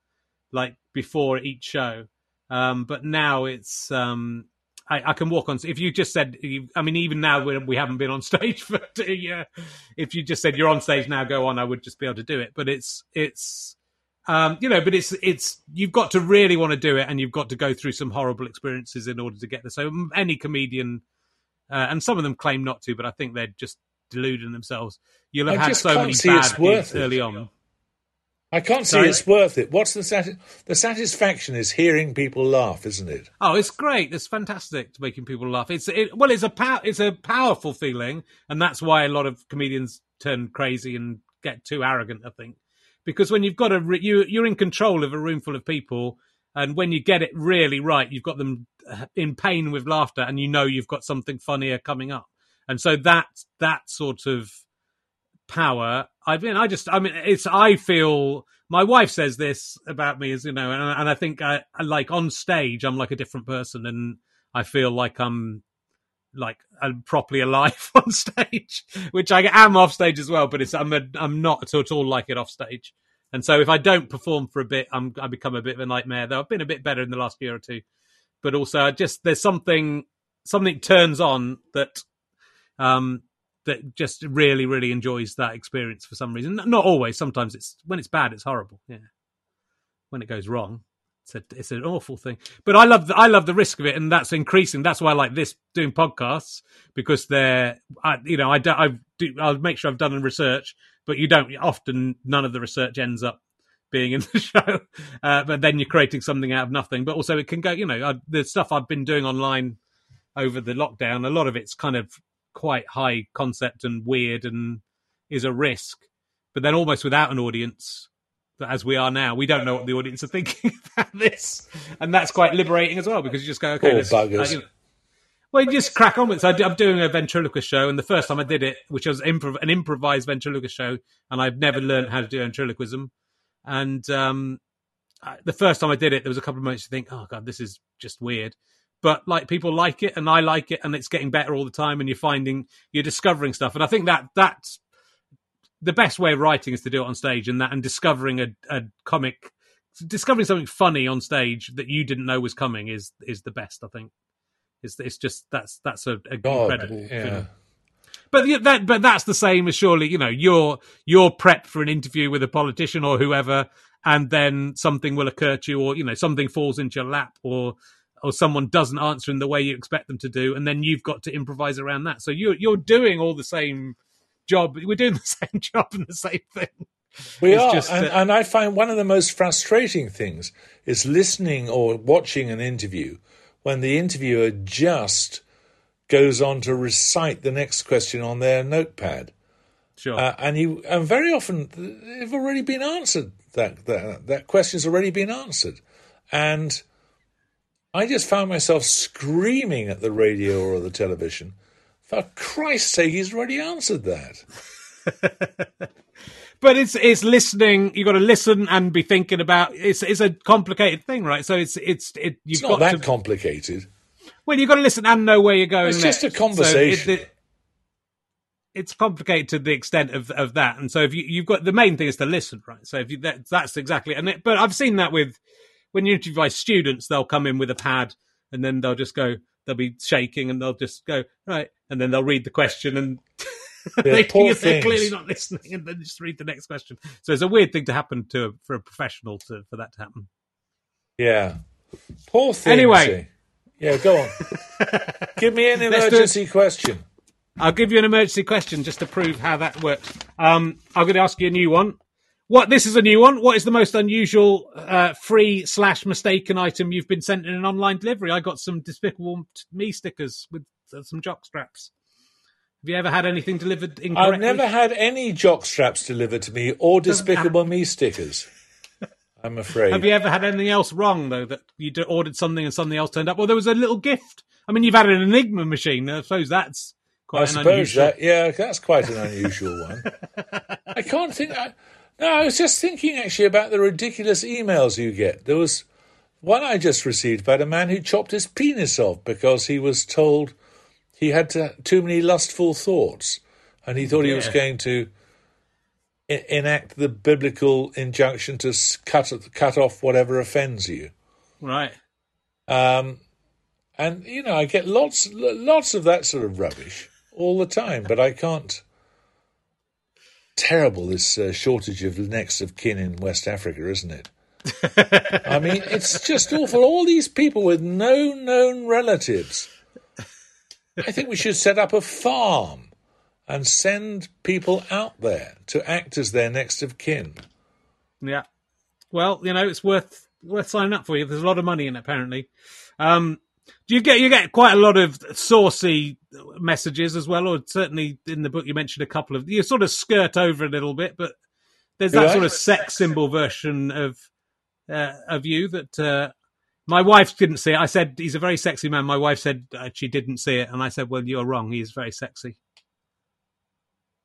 like before each show. Um, but now it's um, I, I can walk on. If you just said, I mean, even now we, we haven't been on (laughs) stage for two years. If you just said you're on stage now, go on, I would just be able to do it. But it's it's um, you know, but it's it's you've got to really want to do it, and you've got to go through some horrible experiences in order to get there. So any comedian, uh, and some of them claim not to, but I think they're just deluding themselves. You'll have I had so many bad gigs early on. I can't see Sorry? it's worth it. What's the sati- the satisfaction is hearing people laugh, isn't it? Oh, it's great! It's fantastic to making people laugh. It's it, well, it's a pow- it's a powerful feeling, and that's why a lot of comedians turn crazy and get too arrogant. I think because when you've got a re- you you're in control of a room full of people, and when you get it really right, you've got them uh, in pain with laughter, and you know you've got something funnier coming up, and so that that sort of power. I mean, I just, I mean, it's, I feel, my wife says this about me as, you know, and, and I think I, I like on stage, I'm like a different person and I feel like I'm like, I'm properly alive (laughs) on stage, which I am off stage as well, but it's, I'm, a, I'm not at all like it off stage. And so if I don't perform for a bit, I'm, I become a bit of a nightmare, though I've been a bit better in the last year or two. But also, I just, there's something, something turns on that, um, that just really, really enjoys that experience for some reason. Not always. Sometimes it's when it's bad, it's horrible. Yeah, when it goes wrong, it's a, it's an awful thing. But I love the, I love the risk of it, and that's increasing. That's why I like this doing podcasts because they're, I, you know, I do, I do, I'll make sure I've done the research, but you don't often. None of the research ends up being in (laughs) the show, uh, but then you're creating something out of nothing. But also, it can go. You know, I, the stuff I've been doing online over the lockdown, a lot of it's kind of quite high concept and weird and is a risk. But then almost without an audience, as we are now, we don't know what the audience are thinking (laughs) about this, and that's quite liberating as well because you just go, okay, Poor let's, buggers. you know, well, you just crack on with it. So I'm doing a ventriloquist show, and the first time I did it, which was improv- an improvised ventriloquist show, and I've never learned how to do ventriloquism. And um, I, the first time I did it, there was a couple of moments you think, oh god, this is just weird. But like people like it and I like it and it's getting better all the time and you're finding you're discovering stuff. And I think that that's the best way of writing is to do it on stage and that and discovering a, a comic discovering something funny on stage that you didn't know was coming is is the best I think. It's it's just that's that's a, a incredible yeah. but that but that's the same as surely you know you're you're prepped for an interview with a politician or whoever and then something will occur to you or you know something falls into your lap or or someone doesn't answer in the way you expect them to do and then you've got to improvise around that. So you're you're doing all the same job (laughs) we're doing the same job and the same thing. We It's are, just and, and I find one of the most frustrating things is listening or watching an interview when the interviewer just goes on to recite the next question on their notepad, sure. Uh, and you and very often they've already been answered. That that that question's already been answered, and I just found myself screaming at the radio or the television. For Christ's sake, he's already answered that. (laughs) but it's it's listening You've got to listen and be thinking about it's it's a complicated thing right so it's it's it you've It's not got that to complicated. well you've got to listen and know where you're going It's just a conversation. So it- it- it's complicated to the extent of, of that and so if you, you've got the main thing is to listen right so if you that, that's exactly and it, but i've seen that with when you interview students they'll come in with a pad and then they'll just go they'll be shaking and they'll just go right and then they'll read the question and (laughs) they, they're clearly not listening and then just read the next question so it's a weird thing to happen to for a professional to for that to happen Yeah. Poor thing. Anyway. Yeah, go on. (laughs) Give me an Let's do it. emergency question. I'll give you an emergency question just to prove how that works. Um, I'm going to ask you a new one. What this is a new one. What is the most unusual uh, free slash mistaken item you've been sent in an online delivery? I got some Despicable Me stickers with uh, some jock straps. Have you ever had anything delivered incorrectly? I've never had any jock straps delivered to me or Despicable Me stickers. I'm afraid. Have you ever had anything else wrong though? That you ordered something and something else turned up? Well, there was a little gift. I mean, you've had an Enigma machine. I suppose that's quite I an suppose unusual. that, yeah, that's quite an unusual one. (laughs) I can't think. I, no, I was just thinking actually about the ridiculous emails you get. There was one I just received about a man who chopped his penis off because he was told he had to, too many lustful thoughts, and he thought he was going to enact the biblical injunction to cut cut off whatever offends you. Right. Um, and you know, I get lots lots of that sort of rubbish all the time, but I can't. Terrible this uh, shortage of next of kin in West Africa, isn't it? (laughs) I mean, it's just awful. All these people with no known relatives. I think we should set up a farm and send people out there to act as their next of kin. Yeah. Well, you know, it's worth worth signing up for you. There's a lot of money in it, apparently. Um, do you get you get quite a lot of saucy messages as well, or certainly in the book you mentioned a couple of you sort of skirt over a little bit, but there's that I? sort of sex symbol version of uh, of you that uh, my wife didn't see it. I said he's a very sexy man. My wife said uh, she didn't see it, and I said, "Well, you're wrong. He's very sexy."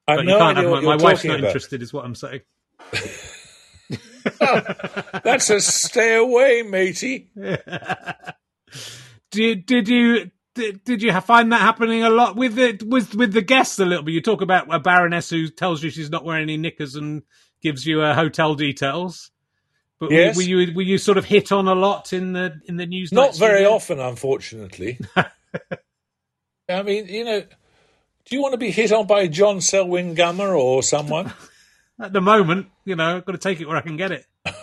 I But no can't idea have my, what my wife's not about. interested, is what I'm saying. (laughs) That's a stay away, matey. (laughs) Did did you did, did you find that happening a lot with the with with the guests a little bit? You talk about a baroness who tells you she's not wearing any knickers and gives you uh, hotel details. But were- Yes. were, you were you sort of hit on a lot in the in the news? Not very studio? often, unfortunately. (laughs) I mean, you know, do you want to be hit on by John Selwyn Gummer or someone? (laughs) At the moment, you know, I've got to take it where I can get it. (laughs)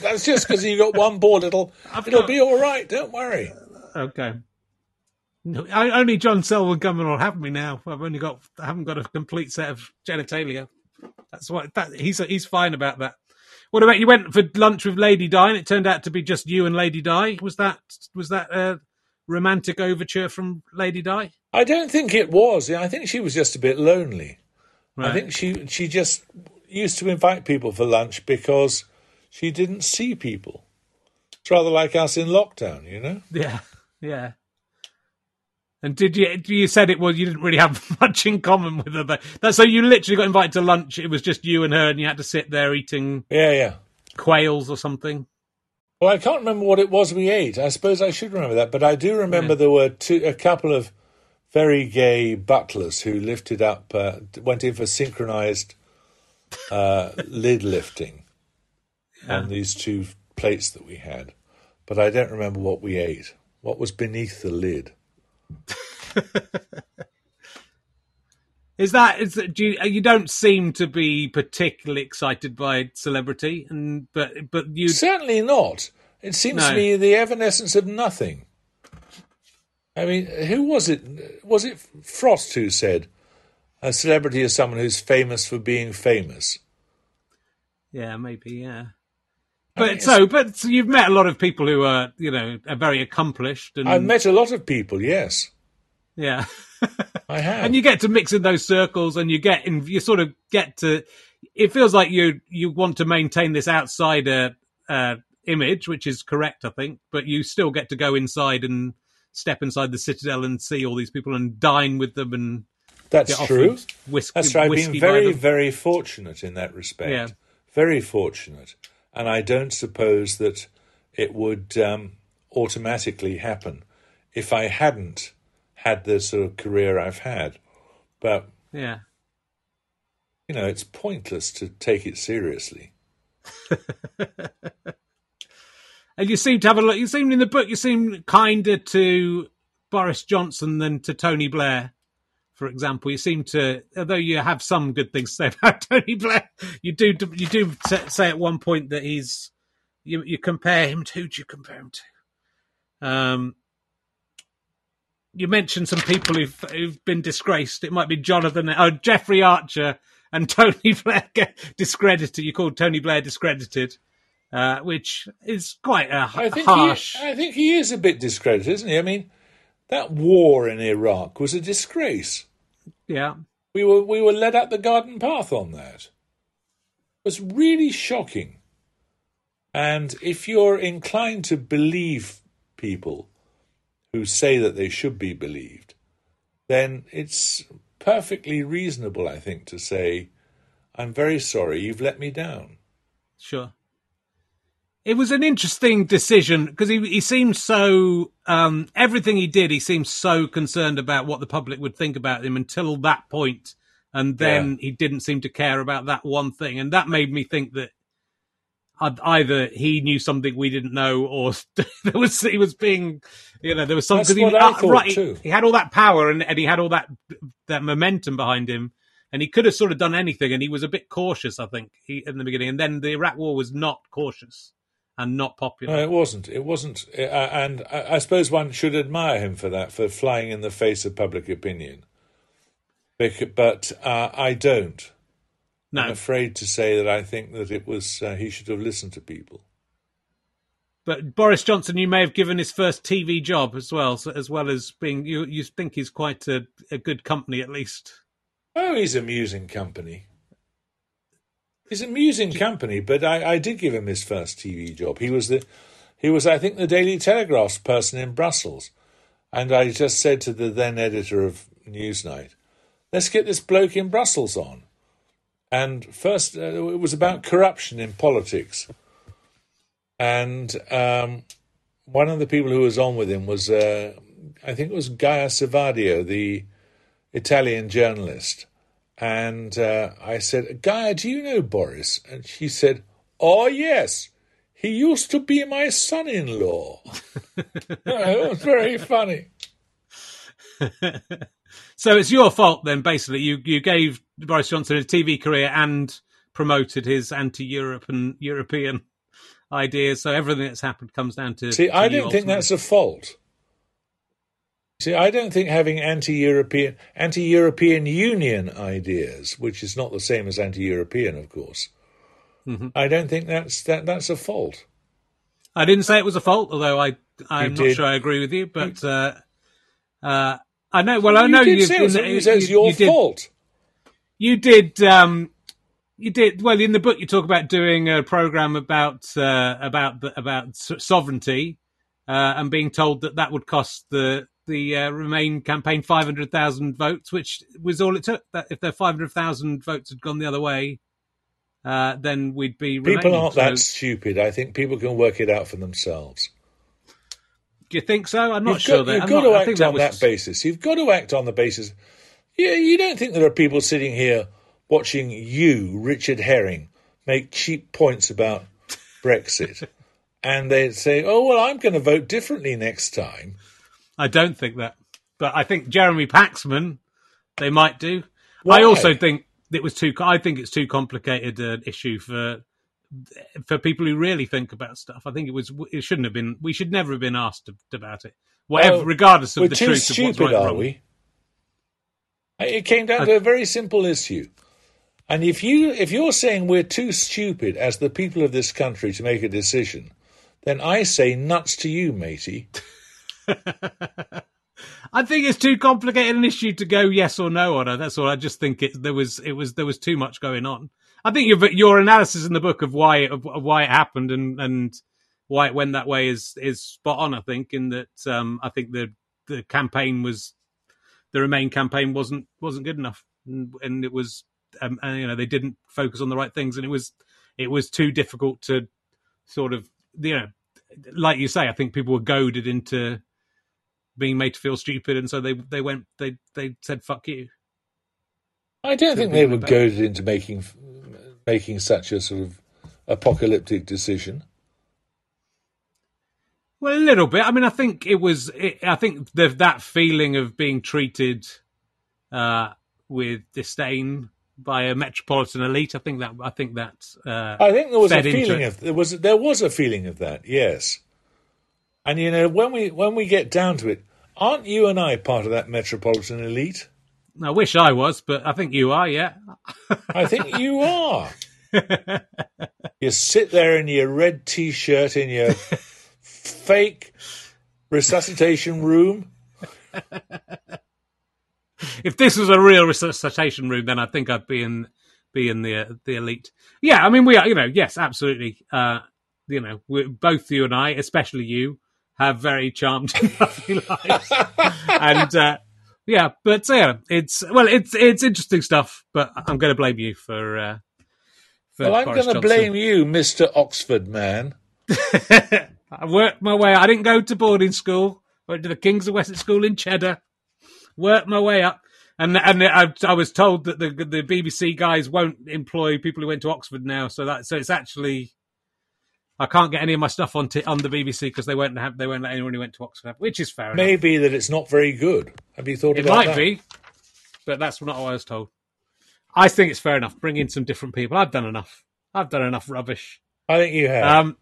That's just because you got one ball. It'll I've it'll got- be all right. Don't worry. Okay. No, I, only John Selwyn Gummer will have me now. I've only got I haven't got a complete set of genitalia. That's what that he's he's fine about that. What about you went for lunch with Lady Di and it turned out to be just you and Lady Di? Was that was that a romantic overture from Lady Di? I don't think it was. I think she was just a bit lonely. I think she she just used to invite people for lunch because she didn't see people. It's rather like us in lockdown, you know. Yeah, yeah. And did you? You said it was you didn't really have (laughs) much in common with her, but that so you literally got invited to lunch. It was just you and her, and you had to sit there eating Yeah, yeah. quails or something. Well, I can't remember what it was we ate. I suppose I should remember that, but I do remember there were two, a couple of very gay butlers who lifted up, uh, went in for synchronized uh, (laughs) lid lifting on these two plates that we had. But I don't remember what we ate. What was beneath the lid? (laughs) Is that is that, do you, you don't seem to be particularly excited by celebrity, and but but you Certainly not. It seems No. to me the evanescence of nothing. I mean, who was it? Was it Frost who said a celebrity is someone who's famous for being famous? yeah maybe yeah. But so but so you've met a lot of people who are you know are very accomplished and I've met a lot of people, yes, yeah. (laughs) I have. and you get to mix in those circles and you get in you sort of get to it feels like you you want to maintain this outsider uh image which is correct i think but you still get to go inside and step inside the citadel and see all these people and dine with them and That's true. whiskey, That's right. I've been very, very fortunate in that respect. Yeah. Very fortunate. And I don't suppose that it would um, automatically happen if I hadn't had the sort of career I've had. But, yeah you know, it's pointless to take it seriously. (laughs) and you seem to have a lot you seem in the book you seem kinder to boris johnson than to tony blair for example you seem to although you have some good things to say (laughs) about tony blair you do you do say at one point that he's you, you compare him to who do you compare him to um you mentioned some people who've, who've been disgraced. It might be Jonathan, oh, Jeffrey Archer and (laughs) Tony Blair get discredited. You called Tony Blair discredited, uh, which is quite a I think, harsh. he, I think he is a bit discredited, isn't he? I mean, that war in Iraq was a disgrace. yeah, We were we were led up the garden path on that. It was really shocking. And if you're inclined to believe people who say that they should be believed, then it's perfectly reasonable, I think, to say, I'm very sorry, you've let me down. sure. It was an interesting decision because he he seemed so um, everything he did. He seemed so concerned about what the public would think about him until that point, and then he didn't seem to care about that one thing, and that made me think that either he knew something we didn't know, or (laughs) there was he was being, you know, there was That's something. what he, I uh, right, he-. He had all that power, and, and he had all that that momentum behind him, and he could have sort of done anything. And he was a bit cautious, I think, he, in the beginning. And then the Iraq War was not cautious and not popular. No, it wasn't. It wasn't. Uh, and I, I suppose one should admire him for that, for flying in the face of public opinion. But uh, I don't. I'm afraid to say that I think that it was uh, he should have listened to people. but Boris Johnson, you may have given his first TV job as well, so, as well as being. You you think he's quite a, a good company at least. Oh, he's amusing company. He's amusing company, but I, I did give him his first TV job. He was the, he was I think the Daily Telegraph's person in Brussels, and I just said to the then editor of Newsnight, "Let's get this bloke in Brussels on." And first, uh, it was about corruption in politics, and um, one of the people who was on with him was uh, I think it was Gaia Servadio, the Italian journalist. And uh, I said, Gaia, do you know Boris? And she said, Oh, yes. He used to be my son in law. it (laughs) was very funny. (laughs) So it's your fault then, basically. You you gave Boris Johnson a TV career and promoted his anti-Europe and European (laughs) ideas. So everything that's happened comes down to. See, to I don't think that's a fault. See, I don't think having anti-European, anti-European Union ideas, which is not the same as anti-European, of course. Mm-hmm. I don't think that's that that's a fault. I didn't say it was a fault, although I I'm You not did. sure I agree with you. But uh, uh, I know. Well, I know you did say, it, so you it's your you did, fault. you did um you did well in the book you talk about doing a program about uh about about sovereignty uh and being told that that would cost the the uh, remain campaign 500,000 votes which was all it took that if their 500,000 votes had gone the other way uh, then we'd be. People aren't So- that stupid. I think people can work it out for themselves. Do you think so? I'm not you've sure got, you've I'm got not- to act on was, that basis. You've got to act on the basis. Yeah, you don't think there are people sitting here watching you, Richard Herring, make cheap points about Brexit, (laughs) and they say, "Oh well, I'm going to vote differently next time." I don't think that, but I think Jeremy Paxman, they might do. Why? I also think it was too. I think it's too complicated an issue for for people who really think about stuff. I think it was. It shouldn't have been. We should never have been asked about it, whatever, Well, regardless of the truth. we're too stupid, of what's right are wrong. we? It came down to a very simple issue. And if you if you're saying we're too stupid as the people of this country to make a decision, then I say nuts to you, matey. (laughs) I think it's too complicated an issue to go yes or no on. That's all. I just think it there was it was there was too much going on. I think your your analysis in the book of why of, why it happened and and why it went that way is is spot on. I think in that um, I think the the campaign was the Remain campaign wasn't wasn't good enough, and, and it was um, and, you know they didn't focus on the right things, and it was it was too difficult to sort of you know like you say. I think people were goaded into being made to feel stupid, and so they they went they they said fuck you. I don't think they were goaded into making making such a sort of apocalyptic decision. Well, a little bit. I mean, I think it was. It, I think the, that feeling of being treated uh, with disdain by a metropolitan elite. I think that. I think that. Uh, I think there was a feeling of there was there was a feeling of that, yes. And you know when we when we get down to it, aren't you and I part of that metropolitan elite? I wish I was, but I think you are. Yeah. I think you are. (laughs) you sit there in your red t-shirt in your fake resuscitation room. if this was a real resuscitation room, then I think I'd be in be in the the elite. Yeah, I mean we are. You know, yes, absolutely. Uh, you know, both you and I, especially you, have very charmed, and (laughs) lovely lives, and uh, yeah. But yeah, it's well, it's it's interesting stuff. But I'm going to blame you for. Uh, for Well, I'm going to blame you, Mister Oxford man. (laughs) I worked my way. I didn't go to boarding school. I went to the Kings of Wessex School in Cheddar. Worked my way up, and and I, I was told that the the BBC guys won't employ people who went to Oxford now. So that so it's actually I can't get any of my stuff on t- on the BBC because they won't have they won't let anyone who went to Oxford, have, which is fair enough. Maybe that it's not very good. Have you thought It about might that? be, but that's not what I was told. I think it's fair enough. Bring in some different people. I've done enough. I've done enough rubbish. I think you have. Um,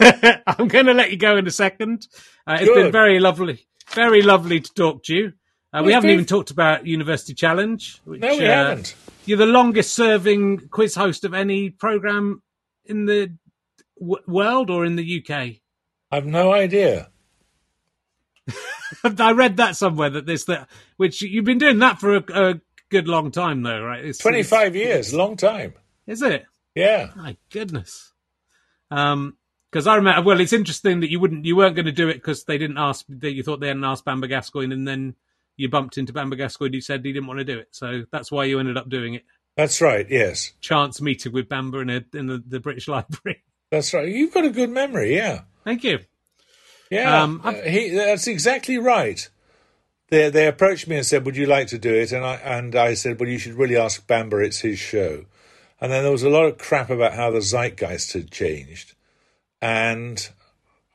(laughs) I'm going to let you go in a second. Uh, it's Good. been very lovely, very lovely to talk to you. Uh, we haven't even talked about University Challenge. Which, no, we uh, haven't. You're the longest serving quiz host of any program in the w- world or in the UK. I've no idea. (laughs) I read that somewhere that this that which you've been doing that for a, a good long time though, right? It's, Twenty-five it's- years, long time. Is it? Yeah. My goodness. Um, because I remember. Well, it's interesting that you wouldn't, you weren't going to do it because they didn't ask. That you thought they hadn't asked Bamber Gascoigne, and then you bumped into Bamber Gascoigne. who said he didn't want to do it, so that's why you ended up doing it. That's right. Yes, Chance meeting with Bamber in a, in the, the British (laughs) Library. That's right. You've got a good memory. Yeah. Thank you. Yeah, Um, uh, he, that's exactly right. They they approached me and said, "Would you like to do it?" And I and I said, "Well, you should really ask Bamber. It's his show." And then there was a lot of crap about how the zeitgeist had changed, and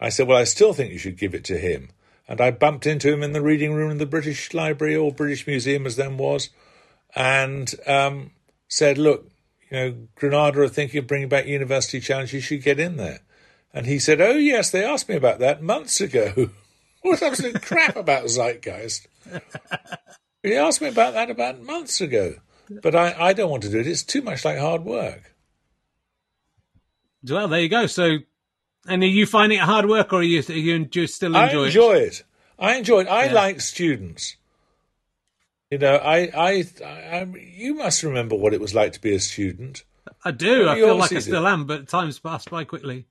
I said, "Well, I still think you should give it to him." And I bumped into him in the reading room in the British Library or British Museum, as then was, and um, said, "Look, you know, Granada are thinking of bringing back University Challenge. You should get in there." And he said, "Oh yes, they asked me about that months ago." (laughs) what absolute crap about (laughs) Zeitgeist? he asked me about that about months ago, but I, I don't want to do it. It's too much like hard work. Well, there you go. So, and are you finding it hard work, or are you, are you just still enjoy, it? I enjoy it? it. I enjoy it. I Yeah. like students. You know, I, I, I, I, you must remember what it was like to be a student. I do. I feel like I still am, but time's passed by quickly.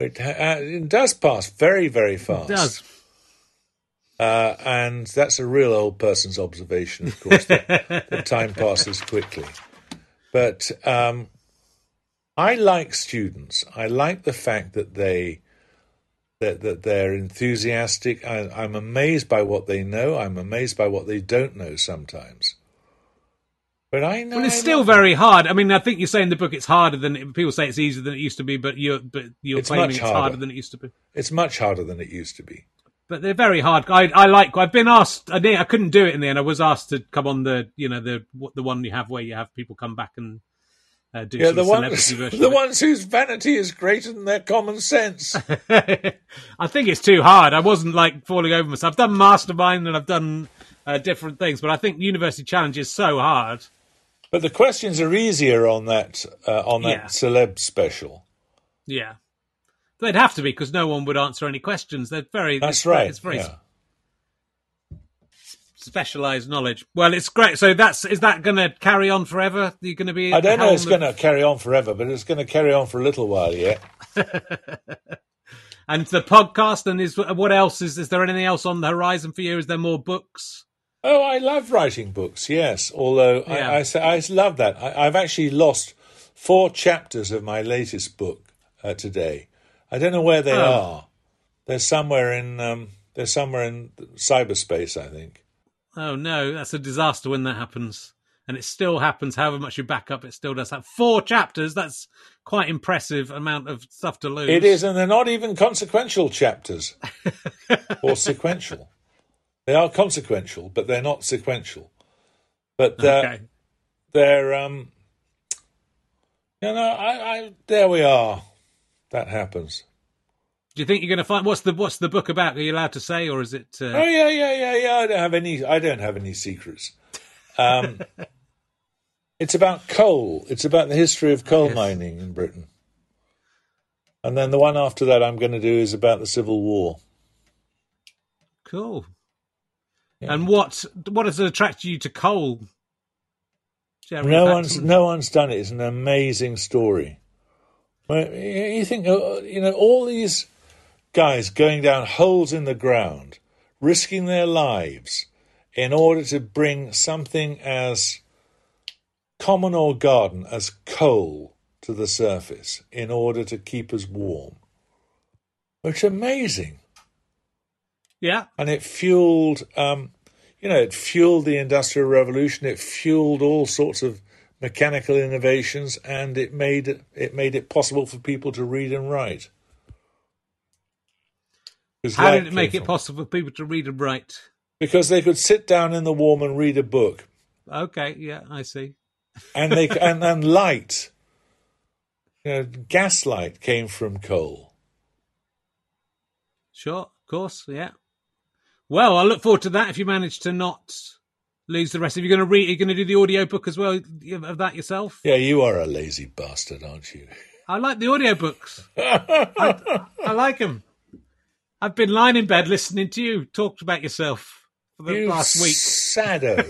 It, uh, it does pass very, very fast. It does. Uh, and that's a real old person's observation, of course, that, that (laughs) time passes quickly. But um, I like students. I like the fact that they that that they're enthusiastic. I, I'm amazed by what they know. I'm amazed by what they don't know sometimes. But I know Well, it's I still very hard. I mean, I think you say in the book it's harder than people say it's easier than it used to be, but you're but you're It's claiming much it's harder. harder. than it used to be. It's much harder than it used to be. But they're very hard. I I like. I've been asked. I did, I couldn't do it in the end. I was asked to come on the you know the what- the one you have where you have people come back and uh, do Yeah, the ones. The (laughs) ones whose vanity is greater than their common sense. (laughs) I think it's too hard. I wasn't like falling over myself. I've done Mastermind and I've done uh, different things, but I think University Challenge is so hard. But the questions are easier on that uh, on that Yeah. celeb special. Yeah, they'd have to be because no one would answer any questions. They're very. That's right. It's very yeah. Specialized knowledge. Well, it's great. So that's is that going to carry on forever? You're going to be. I don't know. It's of- going to carry on forever, but it's going to carry on for a little while yet. (laughs) And the podcast and is what else is? Is there anything else on the horizon for you? Is there more books? Oh, I love writing books. Yes, although Yeah. I, I, say- I love that. I, I've actually lost four chapters of my latest book uh, today. I don't know where they Oh. are. They're somewhere in um, they're somewhere in cyberspace, I think. Oh no, that's a disaster when that happens. And it still happens, however much you back up, it still does have four chapters. That's quite impressive amount of stuff to lose. It is, and they're not even consequential chapters (laughs) or sequential. They are consequential, but they're not sequential. But uh, Okay. they're um, you know, I, I there we are. That happens. Do you think you're going to find what's the what's the book about? Are you allowed to say, or is it? Uh, Oh yeah, yeah, yeah, yeah. I don't have any. I don't have any secrets. Um, (laughs) it's about coal. It's about the history of coal Yes. mining in Britain. And then the one after that, I'm going to do is about the Civil War. Cool. Yeah. And what what has attracted you to coal? No one's no one's done it. It's an amazing story. Well, you you think uh, you know all these guys going down holes in the ground, risking their lives in order to bring something as common or garden as coal to the surface in order to keep us warm. Which amazing. Yeah, and it fueled um, you know it fueled the industrial revolution it fueled all sorts of mechanical innovations and it made it, made it possible for people to read and write how did it make it from- possible for people to read and write? because they could sit down in the warm and read a book Okay, yeah, I see. and they (laughs) and, and light you know gaslight came from coal Sure, of course, yeah. Well, I look forward to that if you manage to not lose the rest. If you're going to read, you're going to do the audio book as well of that yourself. yeah you are a lazy bastard aren't you I like the audiobooks. (laughs) I, I like them. I've been lying in bed listening to you talk about yourself for the you last week. sado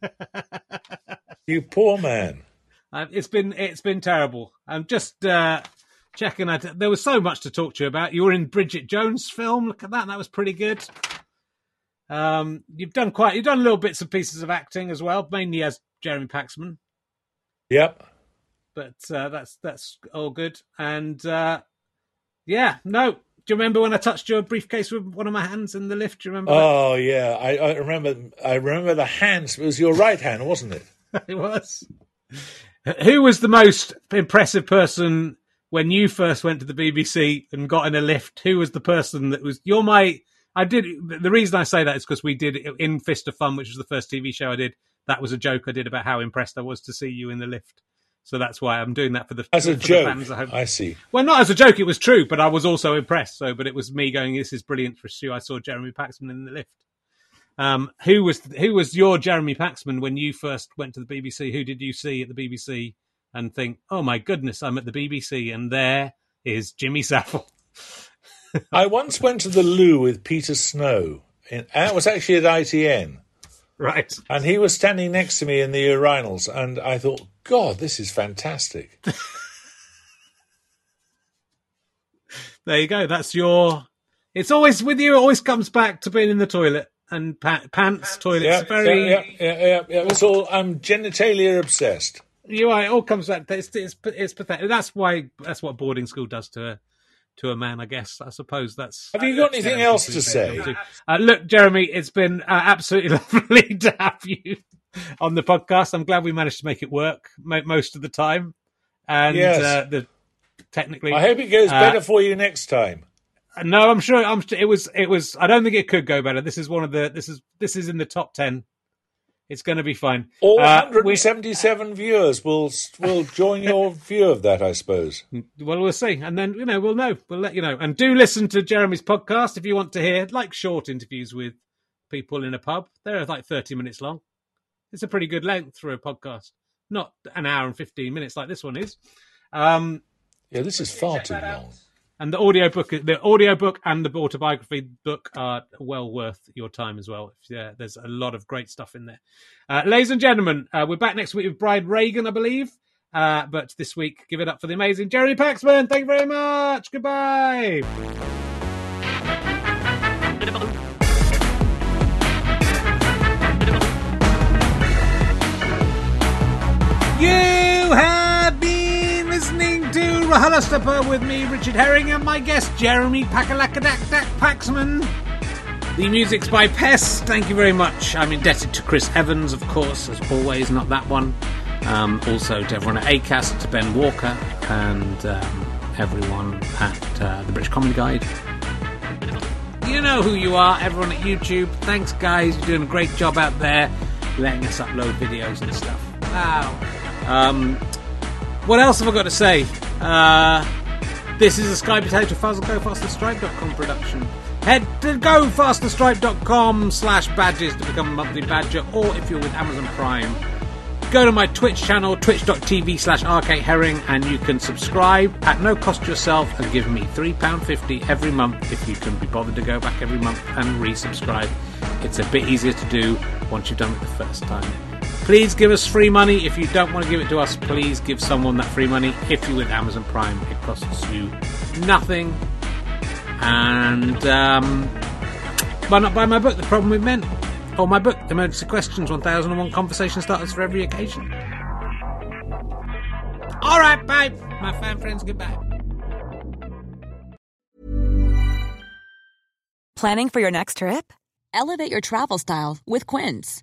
(laughs) you poor man Uh, it's been it's been terrible. I'm just uh, checking. Out. There was so much to talk to you about. You were in Bridget Jones' film. Look at that. That was pretty good. Um, you've done quite. You've done little bits and pieces of acting as well, mainly as Jeremy Paxman. yep But uh, that's that's all good. And uh, yeah, no. Do you remember when I touched your briefcase with one of my hands in the lift? Do you remember? Oh yeah, I, I remember. I remember the hands. It was your right hand, wasn't it? (laughs) it was. Who was the most impressive person when you first went to the BBC and got in a lift? Who was the person that was? You're my. I did. The reason I say that is because we did it in Fist of Fun, which was the first TV show I did. That was a joke I did about how impressed I was to see you in the lift. So that's why I'm doing that for the As a joke, fans home. I see. Well, not as a joke, it was true, but I was also impressed. So, but it was me going, "This is brilliant for Stu." I saw Jeremy Paxman in the lift. Um, who was who was your Jeremy Paxman when you first went to the BBC? Who did you see at the BBC and think, "Oh my goodness, I'm at the BBC and there is Jimmy Savile"? (laughs) I once went to the loo with Peter Snow. In, and it was actually at ITN, (laughs) Right. and he was standing next to me in the urinals, and I thought, God, this is fantastic. (laughs) There you go. That's your. It's always with you. It always comes back to being in the toilet and pa- pants, toilets. yeah, very. yeah, yeah, yeah, yeah. It's all. I'm genitalia obsessed. You are. It all comes back. It's, it's it's pathetic. That's why. That's what boarding school does to a to a man. I guess. I suppose that's. Have you got anything else to say? Uh, look, Jeremy, it's been uh, absolutely (laughs) lovely to have you on the podcast. I'm glad we managed to make it work mo- most of the time, and Yes. uh, the technically. I hope it goes uh, better for you next time. No, I'm sure. I'm. It was. It was. I don't think it could go better. This is one of the. This is. This is in the top ten. It's going to be fine. All Uh, we- 177 viewers will will join (laughs) your view of that, I suppose. Well, we'll see, and then you know we'll know. We'll let you know. And do listen to Jeremy's podcast if you want to hear like short interviews with people in a pub. They're like thirty minutes long. It's a pretty good length for a podcast, not an hour and fifteen minutes like this one is. Um, Yeah, this is far too long. And the audiobook, the audiobook and the autobiography book are well worth your time as well. Yeah, there's a lot of great stuff in there. Uh, ladies and gentlemen, uh, we're back next week with Bride Reagan, I believe. Uh, but this week, give it up for the amazing Jeremy Paxman. Thank you very much. Goodbye. Listening to with me, Richard Herring, and my guest, Jeremy Pakalakadak Paxman. The music's by Pest. Thank you very much. I'm indebted to Chris Evans, of course, as always, not that one. Um, also to everyone at ACAST, to Ben Walker, and um, everyone at uh, the British Comedy Guide. You know who you are, everyone at YouTube. Thanks, guys. You're doing a great job out there, letting us upload videos and stuff. Wow. Um, what else have I got to say? Uh, this is a Sky Potato Fuzzle Go GoFasterStripe.com production. Head to GoFasterStripe.com slash badges to become a monthly badger, or if you're with Amazon Prime, go to my Twitch channel, twitch.tv slash Herring, and you can subscribe at no cost yourself and give me £3.50 every month if you can be bothered to go back every month and resubscribe. It's a bit easier to do once you've done it the first time. Please give us free money. If you don't want to give it to us, please give someone that free money. If you're with Amazon Prime, it costs you nothing. And um, why not buy my book, The Problem with Men? Or my book, Emergency Questions 1001 Conversation Starters for Every Occasion. All right, bye. My fan friends, goodbye. Planning for your next trip? Elevate your travel style with Quince.